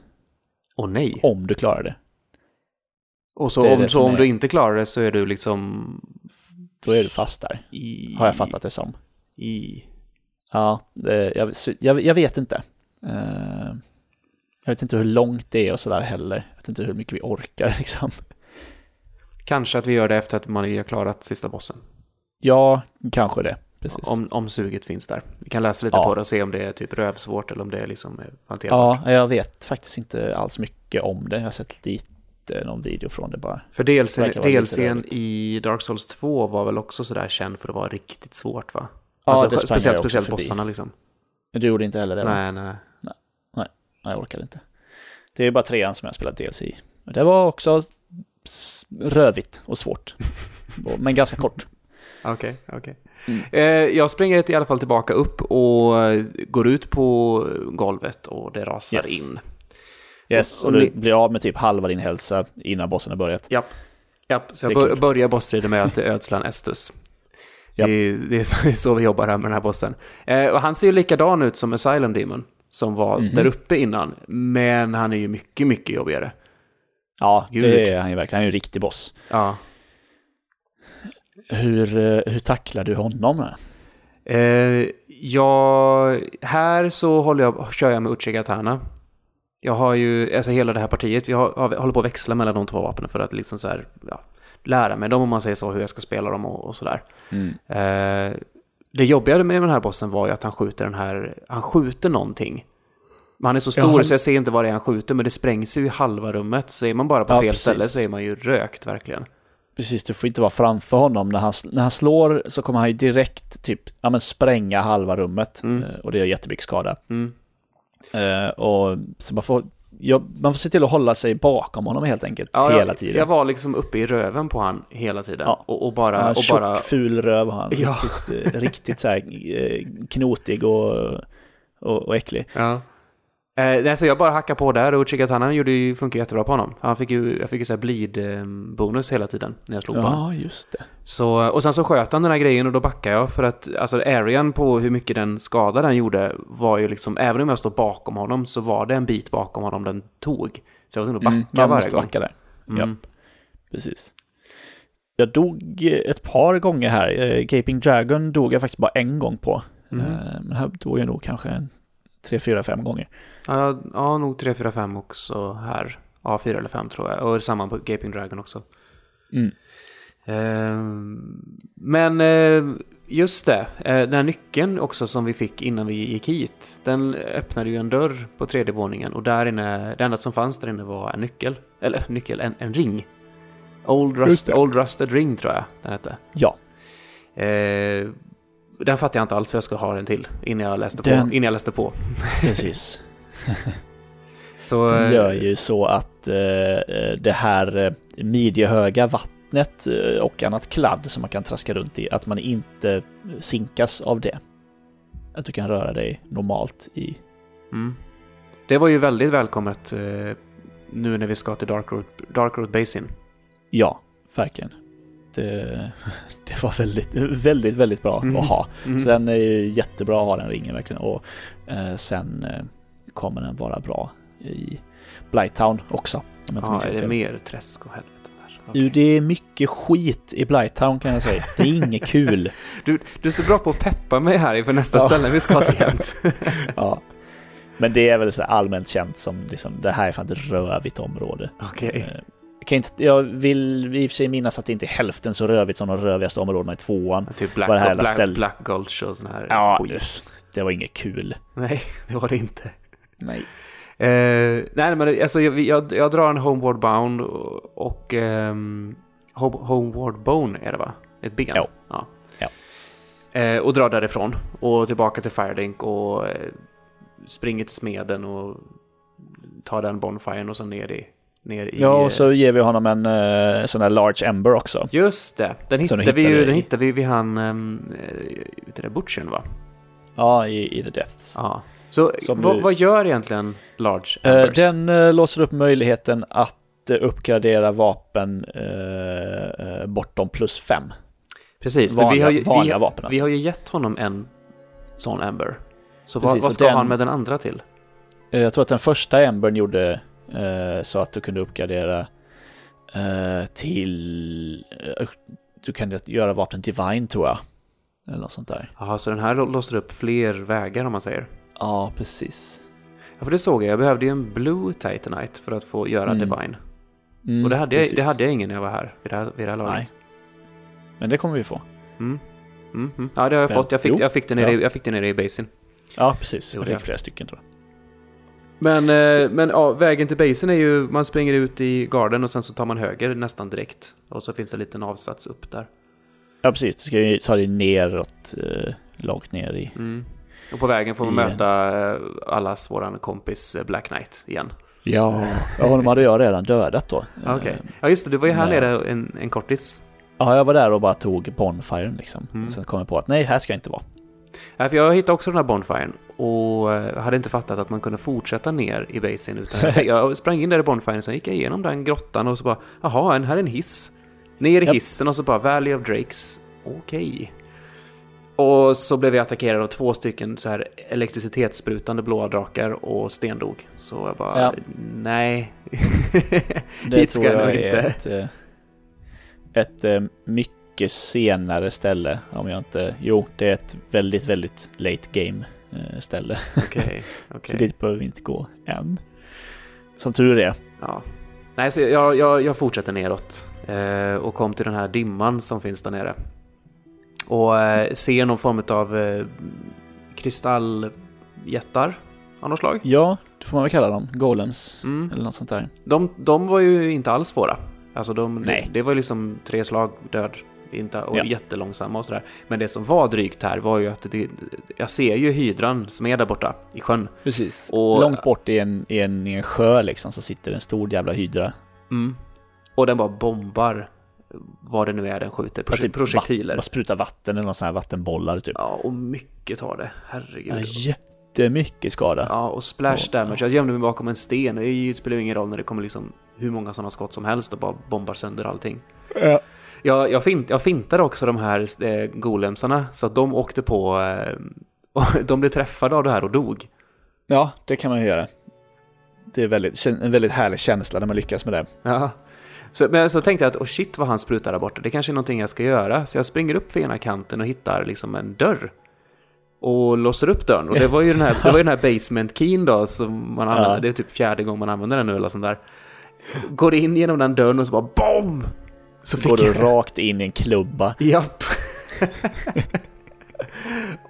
[SPEAKER 2] Åh nej.
[SPEAKER 1] Om du klarar det.
[SPEAKER 2] Och så om, så om
[SPEAKER 1] är-
[SPEAKER 2] du inte klarar det så är du liksom
[SPEAKER 1] Då är du fast där.
[SPEAKER 2] i...
[SPEAKER 1] Har jag fattat det som.
[SPEAKER 2] I...
[SPEAKER 1] Ja, jag, jag, jag vet inte. Eh, jag vet inte hur långt det är och sådär heller. Jag vet inte hur mycket vi orkar liksom.
[SPEAKER 2] Kanske att vi gör det efter att man har klarat sista bossen.
[SPEAKER 1] Ja, kanske det. Precis.
[SPEAKER 2] Om, om suget finns där. Vi kan läsa lite
[SPEAKER 1] Ja.
[SPEAKER 2] på det och se om det är typ rövsvårt eller om det är liksom eh, hanterbart.
[SPEAKER 1] Ja, jag vet faktiskt inte alls mycket om det. Jag har sett lite, någon video från det bara.
[SPEAKER 2] För DLCn i Dark Souls 2 var väl också sådär känd för att vara riktigt svårt va?
[SPEAKER 1] Ja,
[SPEAKER 2] alltså,
[SPEAKER 1] det
[SPEAKER 2] speciellt speciellt
[SPEAKER 1] förbi.
[SPEAKER 2] bossarna liksom.
[SPEAKER 1] Men du gjorde inte heller det? va?
[SPEAKER 2] Nej, nej.
[SPEAKER 1] Nej, jag orkar inte. Det är bara trean som jag spelat DLC i. Det var också rövigt och svårt. Men ganska kort.
[SPEAKER 2] Okej, okej.
[SPEAKER 1] Mm.
[SPEAKER 2] Eh, jag springer i alla fall tillbaka upp och går ut på golvet och det rasar
[SPEAKER 1] Yes.
[SPEAKER 2] in.
[SPEAKER 1] Yes,
[SPEAKER 2] Och-
[SPEAKER 1] och
[SPEAKER 2] och
[SPEAKER 1] du blir av med typ halva din hälsa innan bossen har börjat.
[SPEAKER 2] Japp. Japp, så jag bör, börjar bossstriden med att ödsla en Estus.
[SPEAKER 1] Japp.
[SPEAKER 2] Det, är, det är så- vi jobbar här med den här bossen. Eh, och han ser ju likadan ut som Asylum Demon, som var
[SPEAKER 1] Mhm.
[SPEAKER 2] där uppe innan. Men han är ju mycket, mycket jobbigare.
[SPEAKER 1] Ja,
[SPEAKER 2] Gud.
[SPEAKER 1] det är han ju verkligen. Han är ju en riktig boss.
[SPEAKER 2] Ja.
[SPEAKER 1] Hur, eh, hur tacklar du honom?
[SPEAKER 2] Eh, jag, här så håller jag, kör jag med Uchigatana. Jag har ju, alltså hela det här partiet, vi har, har, håller på att växla mellan de två vapnen för att liksom så här, ja, lära mig dem om man säger så, hur jag ska spela dem och, och sådär.
[SPEAKER 1] Mm.
[SPEAKER 2] Eh, det jobbiga med den här bossen var ju att han skjuter den här, han skjuter någonting. Men han är så stor
[SPEAKER 1] Ja, han-
[SPEAKER 2] så jag ser inte vad det är han skjuter, men det sprängs ju i halva rummet. Så är man bara på
[SPEAKER 1] Ja,
[SPEAKER 2] fel
[SPEAKER 1] precis.
[SPEAKER 2] ställe så är man ju rökt verkligen.
[SPEAKER 1] Precis, du får inte vara framför honom. När han, när han slår så kommer han ju direkt typ, ja, men spränga halva rummet.
[SPEAKER 2] Mm.
[SPEAKER 1] Eh, Och det gör jättemycket skada.
[SPEAKER 2] Mm.
[SPEAKER 1] Eh, och så man får, ja, man får se till att hålla sig bakom honom helt enkelt.
[SPEAKER 2] Ja,
[SPEAKER 1] hela
[SPEAKER 2] jag,
[SPEAKER 1] tiden.
[SPEAKER 2] Jag var liksom uppe i röven på han hela tiden.
[SPEAKER 1] Ja.
[SPEAKER 2] Och, och bara...
[SPEAKER 1] en
[SPEAKER 2] Och
[SPEAKER 1] tjock,
[SPEAKER 2] bara
[SPEAKER 1] ful röv har han.
[SPEAKER 2] Ja.
[SPEAKER 1] Riktigt, eh, riktigt så här knotig och, och, och äcklig.
[SPEAKER 2] ja. Eh, nej, så jag bara hackade på där och Chigatana gjorde ju, funkar jättebra på honom. Han fick ju, jag fick ju så här bleed-bonus hela tiden när jag slog på honom.
[SPEAKER 1] Ja, just det.
[SPEAKER 2] Så, och sen så sköt han den här grejen och då backade jag för att alltså arean på hur mycket den skada den gjorde var ju liksom, även om jag stod bakom honom så var det en bit bakom honom den tog. Så jag var tvungen att backa
[SPEAKER 1] Mm, man
[SPEAKER 2] varje
[SPEAKER 1] måste
[SPEAKER 2] gång.
[SPEAKER 1] backa där.
[SPEAKER 2] Mm.
[SPEAKER 1] Japp. Precis. Jag dog eh, ett par gånger här. Eh, Gaping Dragon dog jag faktiskt bara en gång på.
[SPEAKER 2] Mm.
[SPEAKER 1] Eh, Men här dog jag nog kanske en tre, fyra, fem gånger.
[SPEAKER 2] Ja, ja, nog 3, 4, 5 också här. Ja, 4 eller 5 tror jag. Och samma på Gaping Dragon också.
[SPEAKER 1] Mm.
[SPEAKER 2] Ehm, men eh, just det, eh, den här nyckeln också som vi fick innan vi gick hit. Den öppnade ju en dörr på tredje våningen och där inne, det enda som fanns där inne var en nyckel. Eller nyckel, en, en ring. Old, Rust. Old Rusted Ring tror jag den hette.
[SPEAKER 1] Ja,
[SPEAKER 2] Eh, den fattade jag inte alls för jag skulle ha den till innan jag läste
[SPEAKER 1] Den-
[SPEAKER 2] på. Innan jag läste på.
[SPEAKER 1] precis.
[SPEAKER 2] Så,
[SPEAKER 1] De
[SPEAKER 2] eh,
[SPEAKER 1] gör ju så att eh, det här eh, midjehöga vattnet eh, och annat kladd som man kan traska runt i, att man inte sinkas av det. Att du kan röra dig normalt i...
[SPEAKER 2] Mm. Det var ju väldigt välkommet eh, nu när vi ska till Dark Road, Dark Road Basin.
[SPEAKER 1] Ja, verkligen. Det, det var väldigt, väldigt, väldigt bra
[SPEAKER 2] Mm.
[SPEAKER 1] att ha.
[SPEAKER 2] Mm.
[SPEAKER 1] Så den är jättebra att ha den ringen verkligen. Och eh, sen eh, kommer den vara bra i Blighttown också. Om jag
[SPEAKER 2] ja, är det
[SPEAKER 1] fel.
[SPEAKER 2] mer träsk och helvete?
[SPEAKER 1] Jo,
[SPEAKER 2] Okej.
[SPEAKER 1] det är mycket skit i Blighttown kan jag säga. Det är inget kul.
[SPEAKER 2] Du, du är så bra på att peppa mig här inför nästa
[SPEAKER 1] Ja.
[SPEAKER 2] ställe vi ska till jämt.
[SPEAKER 1] ja. Men det är väl så allmänt känt som liksom, det här är fan ett rövigt område.
[SPEAKER 2] Okej.
[SPEAKER 1] Eh, Jag, kan inte, jag vill i och för sig minnas att det inte är hälften så rövigt som de rövigaste områdena i tvåan.
[SPEAKER 2] Typ Black,
[SPEAKER 1] jävla
[SPEAKER 2] Black,
[SPEAKER 1] ställ-
[SPEAKER 2] Black Gulch och sån här
[SPEAKER 1] Ja,
[SPEAKER 2] skit.
[SPEAKER 1] det var inget kul.
[SPEAKER 2] Nej, det var det inte.
[SPEAKER 1] Nej.
[SPEAKER 2] Eh, nej, men alltså, jag, jag, jag drar en Homeward Bound och, och ehm, Home- Homeward Bone är det va? Ett ben?
[SPEAKER 1] Ja.
[SPEAKER 2] ja.
[SPEAKER 1] Ja.
[SPEAKER 2] Eh, och drar därifrån och tillbaka till Firelink och eh, springer till smeden och tar den bonfiren och så ner i... Ner i
[SPEAKER 1] Ja,
[SPEAKER 2] eh,
[SPEAKER 1] och så ger vi honom en uh, sån här large ember också.
[SPEAKER 2] Just det, den hittade vi ju, den hittade vi vid han, um, vet du det, Butchern va?
[SPEAKER 1] Ja, i, i the depths.
[SPEAKER 2] Ja. Så vad,
[SPEAKER 1] du-
[SPEAKER 2] vad gör egentligen Large
[SPEAKER 1] Eh,
[SPEAKER 2] Embers?
[SPEAKER 1] den eh, låser upp möjligheten att eh, uppgradera vapen eh, eh, bortom plus fem.
[SPEAKER 2] Precis, men vi
[SPEAKER 1] vanliga-
[SPEAKER 2] har, ju,
[SPEAKER 1] vanliga
[SPEAKER 2] vi,
[SPEAKER 1] vapen, alltså.
[SPEAKER 2] vi har ju gett honom en sån Ember. Så vad,
[SPEAKER 1] Precis,
[SPEAKER 2] vad
[SPEAKER 1] och
[SPEAKER 2] ska
[SPEAKER 1] den-
[SPEAKER 2] han med den andra till?
[SPEAKER 1] Eh, Jag tror att den första embern gjorde eh, så att du kunde uppgradera eh, till... Eh, du kan göra vapen divine tror jag. Eller något sånt där.
[SPEAKER 2] Jaha, så den här lå- låser upp fler vägar om man säger.
[SPEAKER 1] Ja, precis.
[SPEAKER 2] Ja, för det såg jag. Jag behövde ju en Blue Titanite för att få göra
[SPEAKER 1] Mm.
[SPEAKER 2] Divine.
[SPEAKER 1] Mm,
[SPEAKER 2] Och det hade, jag, det hade jag ingen när jag var här vid det här, vid det här laget.
[SPEAKER 1] Nej. Men det kommer vi få.
[SPEAKER 2] Mm. Mm, mm. Ja, det har jag
[SPEAKER 1] Men-
[SPEAKER 2] fått. Jag fick,
[SPEAKER 1] jo.
[SPEAKER 2] jag, fick det nere, i-
[SPEAKER 1] Ja.
[SPEAKER 2] jag fick det nere i basin.
[SPEAKER 1] Ja, precis.
[SPEAKER 2] Jo,
[SPEAKER 1] Jag fick flera stycken tror jag.
[SPEAKER 2] Men, eh, men ja, vägen till basen är ju, man springer ut i garden och sen så tar man höger nästan direkt. Och så finns det en liten avsats upp där.
[SPEAKER 1] Ja, precis. Du ska ju ta dig neråt, eh, långt ner i...
[SPEAKER 2] Mm. Och på vägen får man
[SPEAKER 1] Igen.
[SPEAKER 2] möta eh, allas våran kompis eh, Black Knight igen.
[SPEAKER 1] Ja. honom hade jag redan dödat då.
[SPEAKER 2] Okej.
[SPEAKER 1] Eh,
[SPEAKER 2] Ja just det, du var ju här nere en, en kortis.
[SPEAKER 1] Ja, jag var där och bara tog bonfiren liksom.
[SPEAKER 2] Mm.
[SPEAKER 1] Sen kom jag på att nej, här ska jag inte vara.
[SPEAKER 2] Ja, för jag hittade också den här bonfiren och eh, hade inte fattat att man kunde fortsätta ner i basen. Utan jag, tänkte- jag sprang in där i bonfiren, sen gick jag igenom den grottan och så bara, jaha, en, här är en hiss. Ner i
[SPEAKER 1] Japp.
[SPEAKER 2] hissen och så bara, Valley of Drakes. Okej. Och så blev jag attackerad av två stycken så här elektricitetssprutande blåa drakar och stendog. Så jag bara,
[SPEAKER 1] Ja.
[SPEAKER 2] nej.
[SPEAKER 1] Det
[SPEAKER 2] Hit
[SPEAKER 1] tror
[SPEAKER 2] ska jag
[SPEAKER 1] jag
[SPEAKER 2] nog
[SPEAKER 1] är
[SPEAKER 2] inte.
[SPEAKER 1] ett, eh, ett eh, mycket senare ställe. Om jag inte... Jo, det är ett väldigt, väldigt late game ställe.
[SPEAKER 2] Okej, okej.
[SPEAKER 1] Så dit behöver vi inte gå än. Som tur är.
[SPEAKER 2] Ja. Nej, så jag, jag, jag fortsätter neråt eh, och kom till den här dimman som finns där nere. Och eh, ser någon form av eh, kristalljättar av något slag.
[SPEAKER 1] Ja, det får man väl kalla dem. Golems.
[SPEAKER 2] Mm.
[SPEAKER 1] Eller något sånt där.
[SPEAKER 2] De, de var ju inte alls svåra. Alltså de,
[SPEAKER 1] Nej.
[SPEAKER 2] Det, det var liksom tre slag död. Inte, och
[SPEAKER 1] Ja.
[SPEAKER 2] jättelångsamma och sådär. Men det som var drygt här var ju att det, jag ser ju hydran som är där borta i sjön.
[SPEAKER 1] Precis.
[SPEAKER 2] Och-
[SPEAKER 1] Långt bort i en, i, en, i en sjö liksom så sitter en stor jävla hydra.
[SPEAKER 2] Mm. Och den bara bombar vad det nu är den skjuter. Projek-
[SPEAKER 1] typ
[SPEAKER 2] projektiler.
[SPEAKER 1] Vatt, sprutar vatten eller någon sån här vattenbollar typ.
[SPEAKER 2] Ja, och mycket tar det. Herregud.
[SPEAKER 1] Ja, jättemycket skada.
[SPEAKER 2] Ja, och splash damage. Jag gömde mig bakom en sten. Det spelar ju ingen roll när det kommer liksom hur många sådana skott som helst och bara bombar sönder allting.
[SPEAKER 1] Ja.
[SPEAKER 2] Jag, jag, fint, jag fintade också de här eh, golemsarna så att de åkte på... Eh, och de blev träffade av det här och dog.
[SPEAKER 1] Ja, det kan man ju göra. Det är väldigt, en väldigt härlig känsla när man lyckas med det.
[SPEAKER 2] Ja. Så, men så tänkte jag att oh shit vad han sprutar där borta. Det kanske är någonting jag ska göra. Så jag springer upp för ena kanten och hittar liksom en dörr. Och låser upp dörren. Och det var ju den här, det var ju den här basement keyn då som man använder.
[SPEAKER 1] Ja.
[SPEAKER 2] Det är typ fjärde gången man använder den nu eller sånt där. Går in genom den dörren och så bara BOM! Så
[SPEAKER 1] går du
[SPEAKER 2] jag-
[SPEAKER 1] rakt in i en klubba.
[SPEAKER 2] Japp.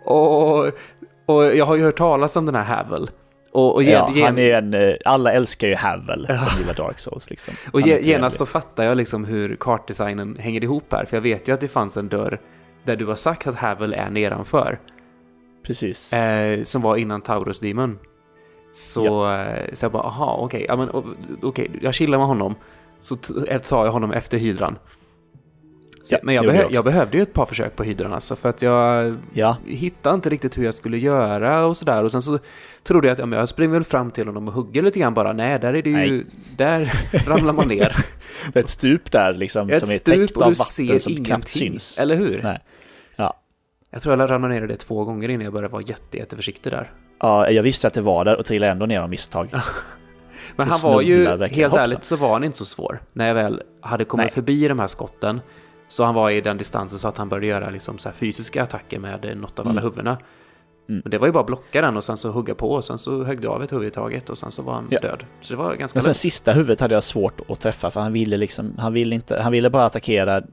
[SPEAKER 2] och, och jag har ju hört talas om den här Havel. Och, och, gen,
[SPEAKER 1] Ja, han är en, eh, alla älskar ju Havel som gillar Dark Souls. Liksom.
[SPEAKER 2] och genast så fattar jag liksom hur kartdesignen hänger ihop här. För jag vet ju att det fanns en dörr där du har sagt att Havel är nedanför.
[SPEAKER 1] Precis.
[SPEAKER 2] Eh, som var innan Taurus Demon. Så, eh, så jag bara, aha, okej, ja, men, o- okej, jag chillar med honom. Så tar jag honom efter hydran. Så,
[SPEAKER 1] Ja,
[SPEAKER 2] men jag, behö-
[SPEAKER 1] jag
[SPEAKER 2] jag behövde ju ett par försök på hydran alltså, för att jag
[SPEAKER 1] ja,
[SPEAKER 2] hittade inte riktigt hur jag skulle göra och sådär. Och sen så trodde jag att ja, jag springer väl fram till honom och hugger lite grann bara. Nej, där är det ju,
[SPEAKER 1] Nej.
[SPEAKER 2] där ramlar man ner.
[SPEAKER 1] det är ett stup där liksom
[SPEAKER 2] Ett
[SPEAKER 1] som är täckt av vatten som knappt syns.
[SPEAKER 2] Eller hur?
[SPEAKER 1] Nej. Ja.
[SPEAKER 2] Jag tror jag ramlade ner i det två gånger innan jag började vara jätte, jätteförsiktig där.
[SPEAKER 1] ja, jag visste att det var där och trillade ändå ner av misstag.
[SPEAKER 2] Men han var ju, helt
[SPEAKER 1] Hoppsan.
[SPEAKER 2] ärligt så var han inte så svår. När jag väl hade kommit
[SPEAKER 1] Nej.
[SPEAKER 2] förbi de här skotten. Så han var i den distansen så att han började göra liksom så här fysiska attacker med något av alla
[SPEAKER 1] Mm.
[SPEAKER 2] huvudena.
[SPEAKER 1] Mm.
[SPEAKER 2] Men det var ju bara att blocka den och sen så hugga på och sen så högg du av ett huvud i taget och sen så var han
[SPEAKER 1] Ja.
[SPEAKER 2] död. Så det var ganska
[SPEAKER 1] Men sen
[SPEAKER 2] lätt.
[SPEAKER 1] sista huvudet hade jag svårt att träffa för han ville liksom, han ville inte, han ville bara attackera eh,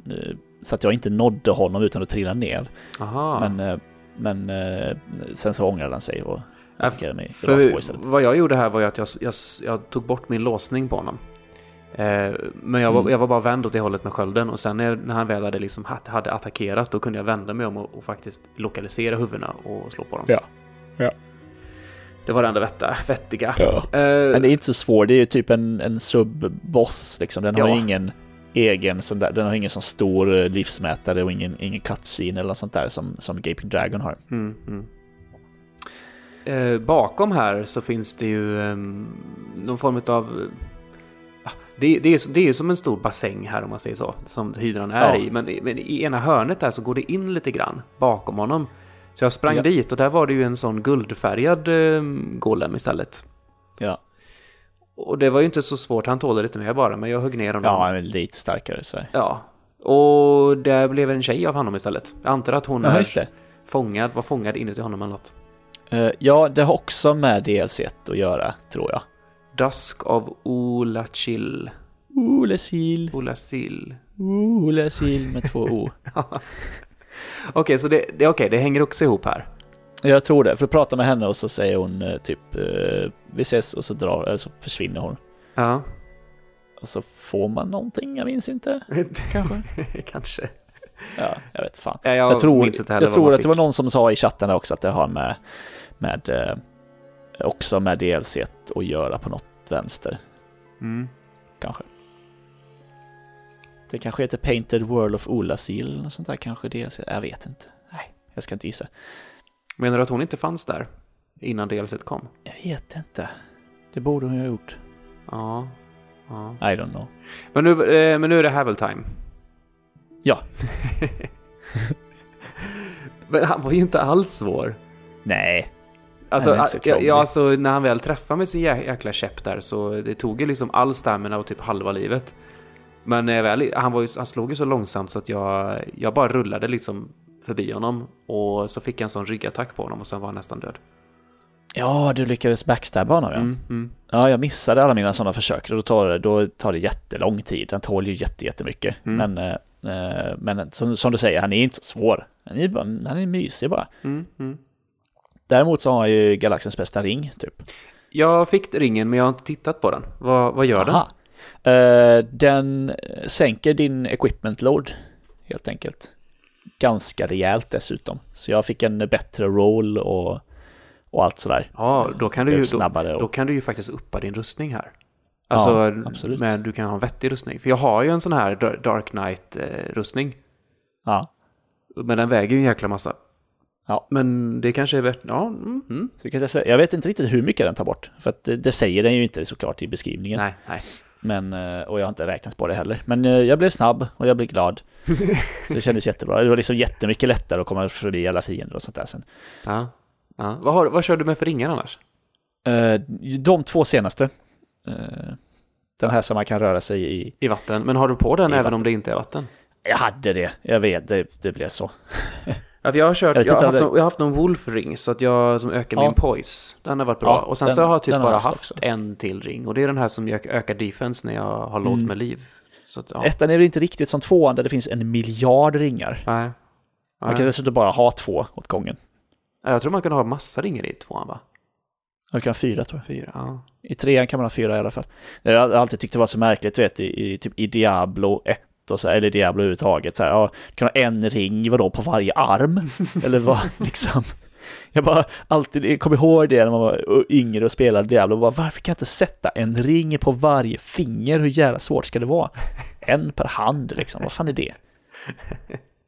[SPEAKER 1] så att jag inte nådde honom utan att trilla ner.
[SPEAKER 2] Aha.
[SPEAKER 1] Men, eh, men eh, sen så ångrade han sig och
[SPEAKER 2] Ja,
[SPEAKER 1] attackerade mig rakt på
[SPEAKER 2] För vad jag gjorde här var ju att jag, jag, jag tog bort min låsning på honom. Eh, men jag var,
[SPEAKER 1] Mm.
[SPEAKER 2] jag var bara vänd åt det hållet med skölden och sen när, när han väl hade, liksom, ha- hade attackerat då kunde jag vända mig om och, och faktiskt lokalisera huvudena och slå på dem.
[SPEAKER 1] Ja. Ja.
[SPEAKER 2] Det var det enda vetta, vettiga.
[SPEAKER 1] Ja.
[SPEAKER 2] Eh,
[SPEAKER 1] Men det är inte så svårt, det är ju typ en, en sub-boss liksom. Den har
[SPEAKER 2] Ja.
[SPEAKER 1] ju ingen egen sån där, den har ingen sån stor eh, livsmätare och ingen, ingen cutscene eller sånt där som, som Gaping Dragon har.
[SPEAKER 2] Mm, mm. Eh, bakom här så finns det ju eh, någon form av... ah, Det, det, är, det är som en stor bassäng här om man säger så, som hydran är
[SPEAKER 1] Ja.
[SPEAKER 2] i. Men, men i ena hörnet där så går det in lite grann bakom honom. Så jag sprang
[SPEAKER 1] Ja.
[SPEAKER 2] dit och där var det ju en sån guldfärgad eh, golem istället.
[SPEAKER 1] Ja,
[SPEAKER 2] Och det var ju inte så svårt, han tålde lite mer bara, men jag högg ner honom.
[SPEAKER 1] ja han är lite starkare så.
[SPEAKER 2] Ja. Och det blev en tjej av honom istället. Jag antar att hon
[SPEAKER 1] Ja,
[SPEAKER 2] är fångad, var fångad inuti honom eller något.
[SPEAKER 1] Eh, ja, det har också med DLC att göra, tror jag.
[SPEAKER 2] Dusk av Olachill.
[SPEAKER 1] Olesil,
[SPEAKER 2] Olasil.
[SPEAKER 1] Olesil med två O.
[SPEAKER 2] Okej, så det, det, okej, det hänger också ihop här.
[SPEAKER 1] Jag tror det, för att prata med henne och så säger hon eh, typ eh, vi ses och så drar, så försvinner hon.
[SPEAKER 2] Ja,
[SPEAKER 1] Och så får man någonting, jag minns inte. Kanske.
[SPEAKER 2] kanske.
[SPEAKER 1] Ja, jag vet fan.
[SPEAKER 2] Ja, jag
[SPEAKER 1] Jag tror, jag tror att det var någon som sa i chatten också att det har med, med eh, också med DLC att göra på något vänster,
[SPEAKER 2] Mm.
[SPEAKER 1] kanske. Det kanske heter Painted World of Olasil eller något sånt där kanske DLC. Jag vet inte. Nej, jag ska inte gissa.
[SPEAKER 2] Menar du att hon inte fanns där innan DLC kom?
[SPEAKER 1] Jag vet inte. Det borde hon ju ha gjort.
[SPEAKER 2] Ja. ja.
[SPEAKER 1] I don't know.
[SPEAKER 2] Men, nu, eh, men nu är det Havel time.
[SPEAKER 1] Ja.
[SPEAKER 2] men han var ju inte alls svår.
[SPEAKER 1] Nej.
[SPEAKER 2] Alltså,
[SPEAKER 1] så
[SPEAKER 2] ja, ja, alltså, när han väl träffade med sin jä- jäkla käpp där så det tog ju liksom all stamina och typ halva livet. Men när jag väl, han, var ju, han slog ju så långsamt så att jag, jag bara rullade liksom förbi honom och så fick jag en sån ryggattack på honom och sen var han nästan död.
[SPEAKER 1] Ja, du lyckades backstabba honom ja.
[SPEAKER 2] Mm, mm.
[SPEAKER 1] Ja, jag missade alla mina sådana försök. Då tar, det, då tar det jättelång tid. Han tål ju jätte, jättemycket.
[SPEAKER 2] Mm.
[SPEAKER 1] Men, eh, men som, som du säger, han är inte så svår. Han är, bara, han är mysig bara.
[SPEAKER 2] Mm, mm.
[SPEAKER 1] Däremot så har han ju galaxens bästa ring, typ.
[SPEAKER 2] Jag fick ringen men jag har inte tittat på den. Vad, vad gör den?
[SPEAKER 1] Aha. Eh, den sänker din equipment load, helt enkelt. Ganska rejält dessutom. Så jag fick en bättre roll och, och allt sådär.
[SPEAKER 2] Ja, då kan, du ju, då,
[SPEAKER 1] snabbare. Och,
[SPEAKER 2] då kan du ju faktiskt uppa din rustning här. Alltså,
[SPEAKER 1] absolut.
[SPEAKER 2] men du kan ha en vettig rustning. För jag har ju en sån här Dar- Dark Knight-rustning.
[SPEAKER 1] ja.
[SPEAKER 2] Men den väger ju en jäkla massa.
[SPEAKER 1] Ja.
[SPEAKER 2] Men det kanske är värt... Ja, mm, mm.
[SPEAKER 1] Så kan jag, säga, jag vet inte riktigt hur mycket den tar bort. För att det, det säger den ju inte såklart i beskrivningen.
[SPEAKER 2] Nej, nej.
[SPEAKER 1] Men, eh, och jag har inte räknat på det heller. Men eh, jag blev snabb och jag blev glad. Så det kändes jättebra. Det var liksom jättemycket lättare att komma förbi alla fiender och sånt där sen.
[SPEAKER 2] Ja. Ja. Vad, har, vad kör du med för ringar annars?
[SPEAKER 1] Eh, De två senaste. Eh, Den här som man kan röra sig i.
[SPEAKER 2] I vatten. Men har du på den även
[SPEAKER 1] vatten.
[SPEAKER 2] om det inte är vatten?
[SPEAKER 1] Jag hade det. Jag vet, det, det blev så.
[SPEAKER 2] Jag har kört,
[SPEAKER 1] Jag
[SPEAKER 2] jag, har haft
[SPEAKER 1] det-
[SPEAKER 2] någon, jag har haft någon Wolf-ring så att jag, som ökar
[SPEAKER 1] Ja.
[SPEAKER 2] min poise. Den har varit bra.
[SPEAKER 1] Ja,
[SPEAKER 2] och sen
[SPEAKER 1] den-
[SPEAKER 2] så har jag typ bara
[SPEAKER 1] jag haft
[SPEAKER 2] haft en till ring. Och det är den här som ökar defense när jag har lågt
[SPEAKER 1] Mm.
[SPEAKER 2] med liv. Så att, ja.
[SPEAKER 1] Ettan är inte riktigt som tvåan där det finns en miljard ringar.
[SPEAKER 2] Nej.
[SPEAKER 1] Man
[SPEAKER 2] Nej.
[SPEAKER 1] kan dessutom bara ha två åt gången.
[SPEAKER 2] Ja, Jag tror man kan ha massa ringar i tvåan va?
[SPEAKER 1] Man kan ha fyra tror jag.
[SPEAKER 2] Fyra, ja.
[SPEAKER 1] I trean kan man ha fyra i alla fall. Jag har alltid tyckt det var så märkligt, du vet, i, i, typ, i Diablo 1 och så, här, eller Diablo överhuvudtaget. Så här, ja, du kan ha en ring, vadå, på varje arm? eller vad, liksom. Jag bara alltid jag kommer ihåg det när man var yngre och spelade Diablo. Bara, varför kan jag inte sätta en ring på varje finger? Hur jävla svårt ska det vara? En per hand, liksom. Vad fan är det?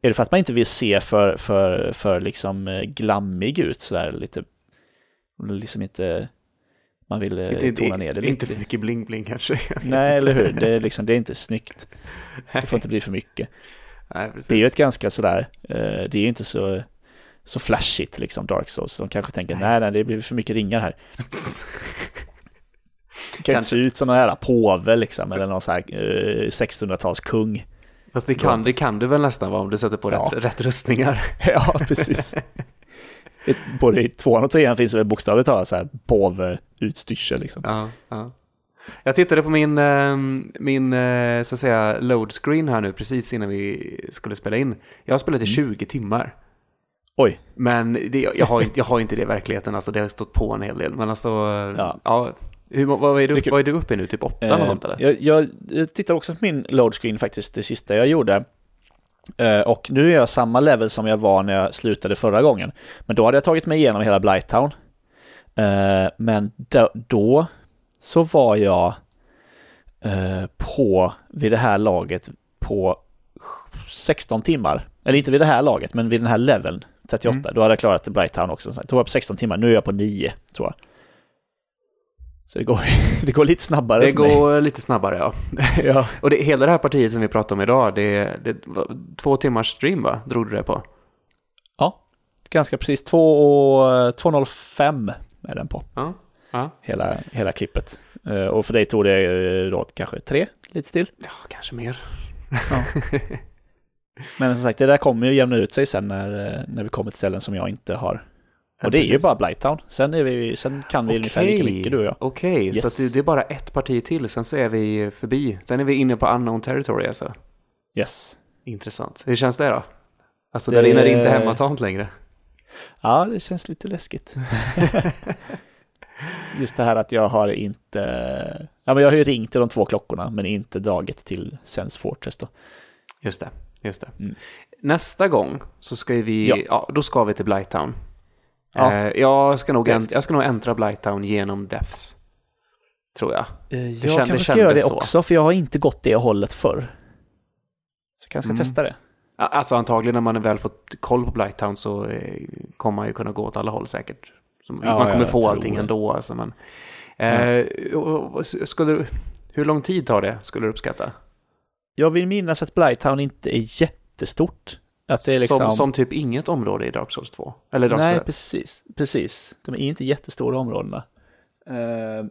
[SPEAKER 1] Är det för att man inte vill se för, för, för liksom glammig ut sådär lite? Liksom inte... Man vill eh,
[SPEAKER 2] Inte,
[SPEAKER 1] tona ner det lite.
[SPEAKER 2] inte för mycket bling-bling kanske.
[SPEAKER 1] Nej, eller hur? Det är, liksom, det är inte snyggt. Det får inte bli för mycket.
[SPEAKER 2] Nej.
[SPEAKER 1] Det är ju ett ganska sådär, eh, det är ju inte så, så flashigt liksom Dark Souls. De kanske tänker, nej, nej, det blir för mycket ringar här. Det kan inte se ut som någon jävla påve liksom, eller någon sån här eh, 1600-tals kung.
[SPEAKER 2] Fast det kan, det kan du väl nästan vara om du sätter på
[SPEAKER 1] Ja.
[SPEAKER 2] rätt, rätt rustningar.
[SPEAKER 1] ja, precis. Både i tvåan och trean finns det väl bokstavligt talat så här påve-utstyrsel liksom.
[SPEAKER 2] Ja, ja. Jag tittade på min, eh, min eh, så att säga, load screen här nu precis innan vi skulle spela in. Jag har spelat i 20 timmar.
[SPEAKER 1] Oj,
[SPEAKER 2] Men det, jag, har inte, jag har inte det i verkligheten, alltså det har stått på en hel del. Men alltså, ja.
[SPEAKER 1] Ja.
[SPEAKER 2] hur, vad, är du, vad är du uppe i nu? Typ åtta
[SPEAKER 1] Eh,
[SPEAKER 2] sånt eller?
[SPEAKER 1] Jag, jag, jag tittar också på min load screen faktiskt, det sista jag gjorde. Eh, och nu är jag samma level som jag var när jag slutade förra gången. Men då hade jag tagit mig igenom hela Blighttown. Eh, men då, så var jag eh, på, vid det här laget, på 16 timmar. Eller inte vid det här laget, men vid den här leveln, 38.
[SPEAKER 2] Mm.
[SPEAKER 1] Då hade jag klarat Blighttown också. Så Då var jag på 16 timmar, nu är jag på 9, tror jag. Så det går, det går lite snabbare
[SPEAKER 2] Det
[SPEAKER 1] för mig.
[SPEAKER 2] går lite snabbare ja.
[SPEAKER 1] Ja.
[SPEAKER 2] Och det, hela det här partiet som vi pratar om idag, det, det var två timmars stream va? Drog du det på?
[SPEAKER 1] Ja, ganska precis. 2 och 2.05 är den på,
[SPEAKER 2] Ja. ja.
[SPEAKER 1] hela, hela klippet. Eh, Och för dig tog det eh, då kanske tre, lite till.
[SPEAKER 2] Ja, kanske mer.
[SPEAKER 1] Men som sagt, det där kommer ju jämna ut sig sen när, eh, när vi kommer till ställen som jag inte har. Och det är ju bara Blighttown. Sen, är vi, sen kan vi ungefär lika mycket du och jag.
[SPEAKER 2] Okej, så
[SPEAKER 1] Yes.
[SPEAKER 2] att det, är bara ett parti till, sen så är vi förbi. Sen är vi inne på unknown territory alltså.
[SPEAKER 1] Yes.
[SPEAKER 2] Intressant. Hur känns det då? Alltså
[SPEAKER 1] Det-
[SPEAKER 2] där inne är det inte hemmatamt längre.
[SPEAKER 1] Ja, det känns lite läskigt. Just det här att jag har inte... Ja, men jag har ju ringt till de två klockorna, men inte dragit till Sense Fortress då.
[SPEAKER 2] Just det, just det.
[SPEAKER 1] Mm.
[SPEAKER 2] Nästa gång så ska vi, ja.
[SPEAKER 1] Ja.
[SPEAKER 2] då ska vi till Blighttown.
[SPEAKER 1] Ja.
[SPEAKER 2] Eh, jag, ska nog änt- jag ska nog äntra Blighttown genom Deaths. Tror jag.
[SPEAKER 1] Eh, Jag
[SPEAKER 2] kände-
[SPEAKER 1] kanske ska göra det
[SPEAKER 2] så.
[SPEAKER 1] också, för jag har inte gått det hållet förr. Så jag kanske ska
[SPEAKER 2] Mm.
[SPEAKER 1] testa det.
[SPEAKER 2] Alltså antagligen när man väl fått koll på Blighttown så eh, kommer man ju kunna gå åt alla håll säkert. Så
[SPEAKER 1] Ja,
[SPEAKER 2] man kommer
[SPEAKER 1] jag
[SPEAKER 2] få allting
[SPEAKER 1] det.
[SPEAKER 2] ändå. Alltså, men, och- skulle, du- hur lång tid tar det, skulle du uppskatta?
[SPEAKER 1] Jag vill minnas att Blighttown inte är jättestort. Att det är liksom...
[SPEAKER 2] som, som typ inget område i Dark Souls 2? Eller Dark
[SPEAKER 1] Nej,
[SPEAKER 2] Souls
[SPEAKER 1] precis. Precis. De är inte jättestora områdena. Eh,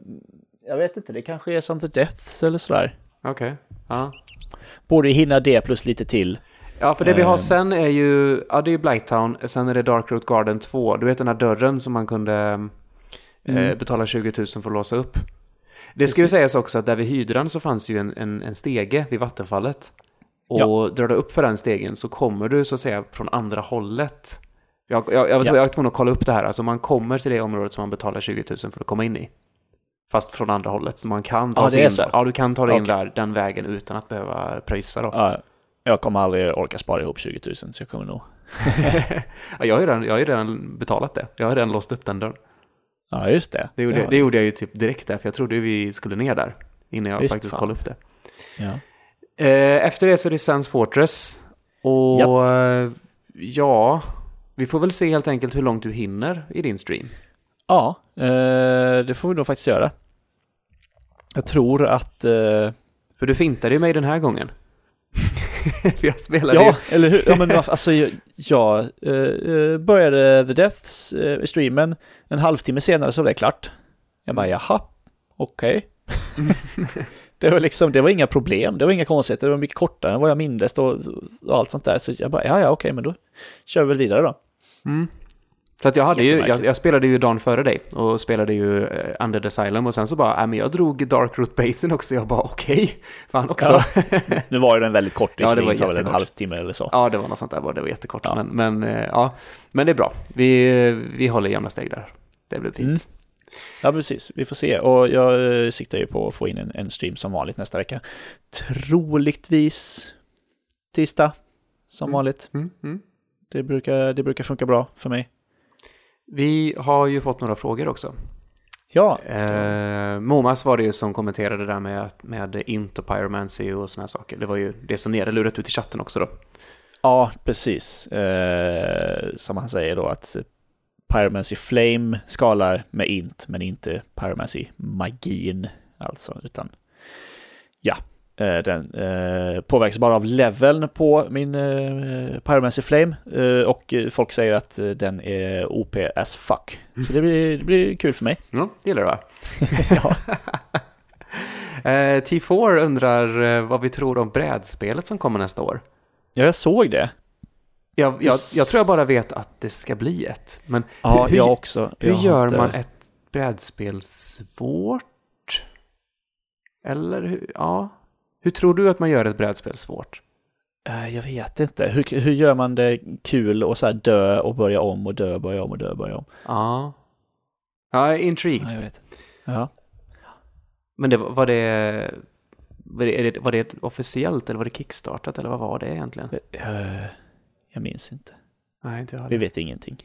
[SPEAKER 1] jag vet inte, det kanske är som The Deaths eller sådär.
[SPEAKER 2] Okej. Ja.
[SPEAKER 1] Borde hinna det plus lite till.
[SPEAKER 2] ja, för det vi har
[SPEAKER 1] Eh.
[SPEAKER 2] sen är ju, ja det är Blighttown, sen är det Dark Root Garden 2. Du vet den här dörren som man kunde eh,
[SPEAKER 1] Mm.
[SPEAKER 2] betala 20 000 för att låsa upp. Det ska ju sägas också att där vid hydran så fanns ju en, en, en stege vid vattenfallet. Och drar du upp för den stegen så kommer du så att säga från andra hållet. Jag, jag, jag,
[SPEAKER 1] Ja.
[SPEAKER 2] jag var tvungen att kolla upp det här. Alltså man kommer till det området som man betalar 20 000 för att komma in i. Fast från andra hållet. Så man kan ta
[SPEAKER 1] Ja,
[SPEAKER 2] sig in
[SPEAKER 1] så.
[SPEAKER 2] där. Ja, du kan ta dig in
[SPEAKER 1] Okej.
[SPEAKER 2] där den vägen utan att behöva pröjsa då.
[SPEAKER 1] Ja, jag kommer aldrig orka spara ihop 20 000, så jag kommer nog...
[SPEAKER 2] ja, jag, har ju redan, jag har ju redan betalat det. Jag har redan låst upp den dörren.
[SPEAKER 1] Ja, just det.
[SPEAKER 2] Det gjorde, jag, det gjorde jag ju typ direkt där, för jag trodde vi skulle ner där. Innan jag
[SPEAKER 1] Visst,
[SPEAKER 2] faktiskt
[SPEAKER 1] fan.
[SPEAKER 2] kollade upp det.
[SPEAKER 1] Ja.
[SPEAKER 2] Eh, Efter det så är det Sands Fortress. Och eh, ja, vi får väl se helt enkelt hur långt du hinner i din stream.
[SPEAKER 1] Ja, eh, det får vi nog faktiskt göra. Jag tror att...
[SPEAKER 2] För du fintade ju mig den här gången. För jag spelade
[SPEAKER 1] ja,
[SPEAKER 2] ju...
[SPEAKER 1] eller hur? Ja, men alltså, jag, jag började The Deaths eh, streamen. En halvtimme senare så var det klart. Jag bara, jaha, okej. det var liksom, det var inga problem, det var inga konstigheter, det var mycket kortare än vad jag mindes och, och allt sånt där. Så jag bara, ja, ja, okej, men då kör vi väl vidare då.
[SPEAKER 2] Mm. Så att jag, hade ju, jag, jag spelade ju dagen före dig och spelade ju eh, Under the Asylum och sen så bara, äh, men jag drog Dark Root Basin också. Jag bara, okej, fan också. Ja.
[SPEAKER 1] Nu var ju den väldigt kort,
[SPEAKER 2] Ja, det var
[SPEAKER 1] väl en
[SPEAKER 2] jättekort.
[SPEAKER 1] halvtimme eller så.
[SPEAKER 2] det var något sånt där, det var jättekort.
[SPEAKER 1] Ja.
[SPEAKER 2] Men, men, eh, ja. men det är bra, vi, vi håller jämna steg där. Det blir fint.
[SPEAKER 1] Mm. Ja, precis. Vi får se. Och jag eh, siktar ju på att få in en, en stream som vanligt nästa vecka. Troligtvis tisdag, som
[SPEAKER 2] Mm.
[SPEAKER 1] vanligt.
[SPEAKER 2] Mm, mm.
[SPEAKER 1] Det brukar, det brukar funka bra för mig.
[SPEAKER 2] Vi har ju fått några frågor också.
[SPEAKER 1] Ja,
[SPEAKER 2] Eh, Momas var det ju som kommenterade det där med, med int och pyromancy och här saker. Det var ju det som ni lurat ut i chatten också då.
[SPEAKER 1] ja precis. Eh, som han säger då att Pyromancy Flame skalar med int, men inte Pyromancy magin alltså, utan ja, eh, den eh, påverkas bara av leveln på min eh, Pyromancy Flame eh, och folk säger att den är OP as fuck. Så det blir, det blir kul för mig.
[SPEAKER 2] Ja, det gillar du va?
[SPEAKER 1] ja.
[SPEAKER 2] Eh, T4 undrar vad vi tror om brädspelet som kommer nästa år.
[SPEAKER 1] ja, jag såg det.
[SPEAKER 2] Jag, jag, jag tror jag bara vet att det ska bli ett. Men
[SPEAKER 1] Ja,
[SPEAKER 2] hur,
[SPEAKER 1] jag också.
[SPEAKER 2] hur
[SPEAKER 1] Jag
[SPEAKER 2] gör
[SPEAKER 1] inte-
[SPEAKER 2] man ett brädspel svårt? Eller hur, ja. Hur tror du att man gör ett brädspel svårt?
[SPEAKER 1] Eh, Jag vet inte. Hur, hur gör man det kul och så här dö och börja om och dö, börja om och dö, börja om?
[SPEAKER 2] Ja. Ja, jag är intrigued.
[SPEAKER 1] Ja, jag vet. Ja.
[SPEAKER 2] Men det, var det... Var det, var det officiellt eller var det kickstartat eller vad var det egentligen?
[SPEAKER 1] Eh, Jag minns inte.
[SPEAKER 2] Nej, inte jag
[SPEAKER 1] Vi vet ingenting.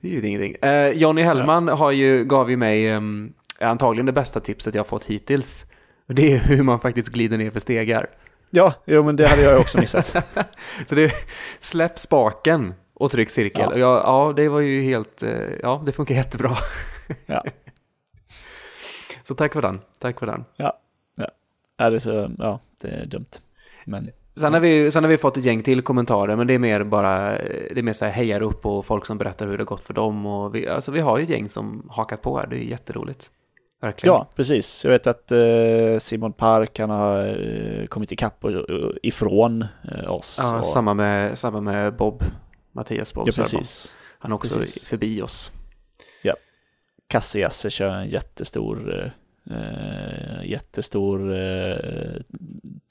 [SPEAKER 2] det är ju ingenting. Eh, Johnny Hellman har ju, gav ju mig ehm, antagligen det bästa tipset jag fått hittills. Det är hur man faktiskt glider ner för stegar.
[SPEAKER 1] Ja, jo, men det hade jag också missat.
[SPEAKER 2] Så det släpp spaken och tryck cirkel.
[SPEAKER 1] Ja.
[SPEAKER 2] Och jag, ja, det var ju helt, eh, ja, det funkar jättebra.
[SPEAKER 1] Ja.
[SPEAKER 2] Så tack för den, tack för den.
[SPEAKER 1] Ja, det är så, ja, det är dumt. Men
[SPEAKER 2] Sen har, vi, sen har vi fått ett gäng till kommentarer, men det är mer bara, det är mer så här hejar upp och folk som berättar hur det har gått för dem. Och vi, alltså vi har ju ett gäng som hakat på här, det är jätteroligt. Verkligen.
[SPEAKER 1] ja, precis. Jag vet att eh, Simon Park, han har eh, kommit ikapp och, och ifrån eh, oss.
[SPEAKER 2] Ja,
[SPEAKER 1] och,
[SPEAKER 2] samma, med, samma med Bob, Mattias Bob
[SPEAKER 1] ja, precis.
[SPEAKER 2] Han är också
[SPEAKER 1] Precis.
[SPEAKER 2] förbi oss.
[SPEAKER 1] Cassias kör en jättestor, eh, jättestor eh,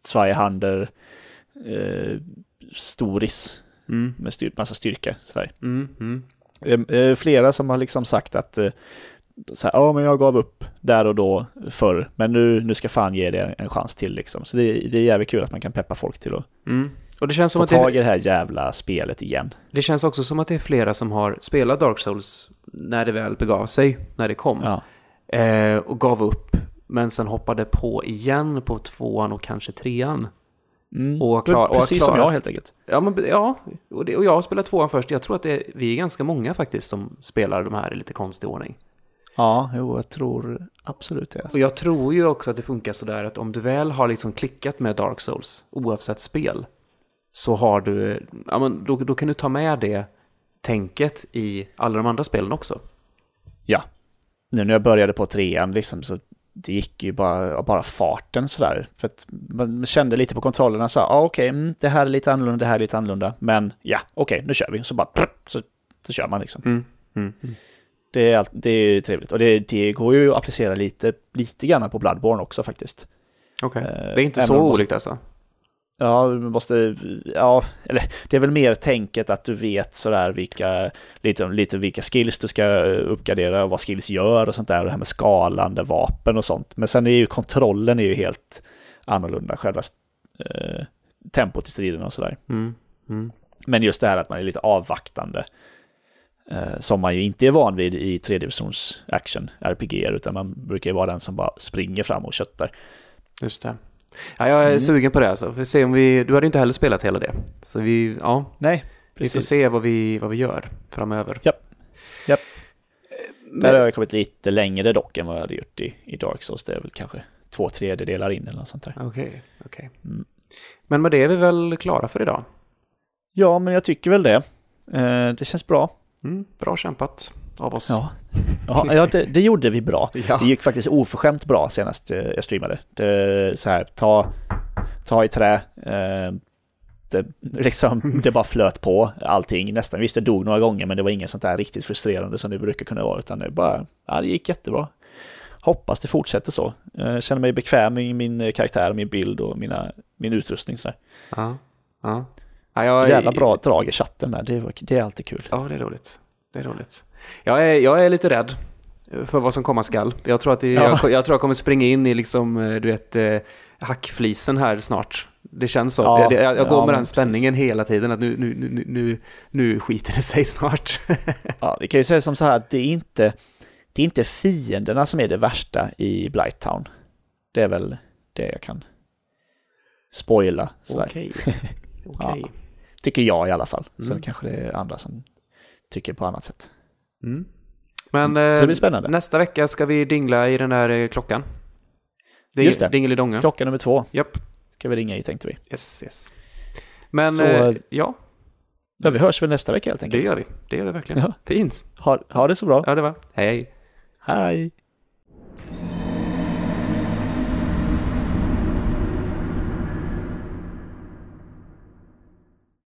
[SPEAKER 1] Zweihander eh, storis
[SPEAKER 2] Mm.
[SPEAKER 1] med styr, massa styrka. Sådär.
[SPEAKER 2] Mm, mm.
[SPEAKER 1] Eh, eh, flera som har liksom sagt att eh, så ja, men jag gav upp där och då förr, men nu, nu ska fan ge det en chans till liksom. Så det, det är jävligt kul att man kan peppa folk till att
[SPEAKER 2] Mm. Och det känns, som det,
[SPEAKER 1] tag i det här jävla spelet igen.
[SPEAKER 2] det känns också som att det är flera som har spelat Dark Souls när det väl begav sig, när det kom.
[SPEAKER 1] Ja,
[SPEAKER 2] Eh, och gav upp, men sen hoppade på igen på tvåan och kanske trean.
[SPEAKER 1] Mm.
[SPEAKER 2] Och klar- och
[SPEAKER 1] precis som
[SPEAKER 2] klarat-
[SPEAKER 1] jag helt enkelt.
[SPEAKER 2] Ja, men, ja och, det, och jag har spelat tvåan först. Jag tror att det vi är ganska många faktiskt som spelar de här i lite konstig ordning.
[SPEAKER 1] Ja, jo, jag tror absolut det. Alltså.
[SPEAKER 2] Och jag tror ju också att det funkar sådär att om du väl har liksom klickat med Dark Souls, oavsett spel, så har du, ja men då, då kan du ta med det tänket i alla de andra spelen också.
[SPEAKER 1] Ja. Nu när jag började på trean liksom så det gick ju bara, bara farten sådär. För att man kände lite på kontrollerna så ah, okej, mm, det här är lite annorlunda, det här är lite annorlunda. Men ja, okej, nu kör vi. Så bara, prr, så, så kör man liksom.
[SPEAKER 2] Mm. Mm.
[SPEAKER 1] Det är, det är trevligt. Och det, det går ju att applicera lite, lite grann på Bloodborne också faktiskt.
[SPEAKER 2] Okej,
[SPEAKER 1] Eh,
[SPEAKER 2] det är inte
[SPEAKER 1] även
[SPEAKER 2] så
[SPEAKER 1] måste-
[SPEAKER 2] olikt alltså?
[SPEAKER 1] Ja, du måste, ja, eller det är väl mer tänket att du vet sådär vilka, lite, lite vilka skills du ska uppgradera och vad skills gör och sånt där och det här med skalande vapen och sånt. Men sen är ju kontrollen är ju helt annorlunda, själva eh, tempot i striden och sådär.
[SPEAKER 2] Mm. Mm.
[SPEAKER 1] Men just det här att man är lite avvaktande, eh, som man ju inte är van vid i tredjedivisions action RPG, utan man brukar ju vara den som bara springer fram och köttar.
[SPEAKER 2] Just det. Ja, jag är
[SPEAKER 1] Mm.
[SPEAKER 2] sugen på det alltså. Får se om vi, du hade inte heller spelat hela det. Så vi, ja,
[SPEAKER 1] Nej,
[SPEAKER 2] vi får se vad vi, vad vi gör framöver.
[SPEAKER 1] Japp. Japp.
[SPEAKER 2] Men,
[SPEAKER 1] Där har jag kommit lite längre dock än vad jag hade gjort i, i Dark Souls. Det är väl kanske två tredjedelar in eller något sånt där.
[SPEAKER 2] Okej, okej.
[SPEAKER 1] Mm.
[SPEAKER 2] Men med det är vi väl klara för idag?
[SPEAKER 1] Ja, men jag tycker väl det. Eh, det känns bra.
[SPEAKER 2] Mm, bra kämpat av oss.
[SPEAKER 1] Ja, ja, ja det, det gjorde vi bra.
[SPEAKER 2] Ja.
[SPEAKER 1] Det gick faktiskt oförskämt bra senast eh, jag streamade. Det, så här, ta, ta i trä, eh, det, liksom, det bara flöt på allting. Nästan visst, det dog några gånger, men det var inget sånt där riktigt frustrerande som det brukar kunna vara, utan det bara, ja, det gick jättebra. Hoppas det fortsätter så. Jag känner mig bekväm i min karaktär, min bild och mina, min utrustning. Sådär.
[SPEAKER 2] Ja, ja. ja jag,
[SPEAKER 1] Jävla bra drag i chatten med, det, det är alltid kul.
[SPEAKER 2] Ja, det är roligt. Det är roligt. Jag är, jag är lite rädd för vad som komma skall. Jag tror att det, ja. jag, jag, tror jag kommer springa in i liksom, eh, du vet, eh, hackflisen här snart. Det känns så. Ja, jag, jag, går ja, med den spänningen precis. hela tiden att nu, nu, nu, nu, nu skiter det sig snart.
[SPEAKER 1] ja, vi kan ju säga som så här att det är inte, det är inte fienderna som är det värsta i Blighttown. Det är väl det jag kan spoila.
[SPEAKER 2] Okej. Okay. okay. ja,
[SPEAKER 1] tycker jag i alla fall. Mm. Sen kanske det är andra som tycker på annat sätt.
[SPEAKER 2] Mm. Men. Så det blir spännande. nästa vecka ska vi dingla i den där eh, klockan.
[SPEAKER 1] Ding, Just det.
[SPEAKER 2] Dingelidonga.
[SPEAKER 1] Klocka nummer två.
[SPEAKER 2] Japp.
[SPEAKER 1] Ska vi ringa i tänkte vi.
[SPEAKER 2] Yes, yes. Men så, eh, ja.
[SPEAKER 1] Ja, vi hörs väl nästa vecka helt enkelt.
[SPEAKER 2] Det gör vi. Det gör vi verkligen. Ja. Fint.
[SPEAKER 1] Ha, ha det så bra.
[SPEAKER 2] Ja, det var. Hej.
[SPEAKER 1] Hej.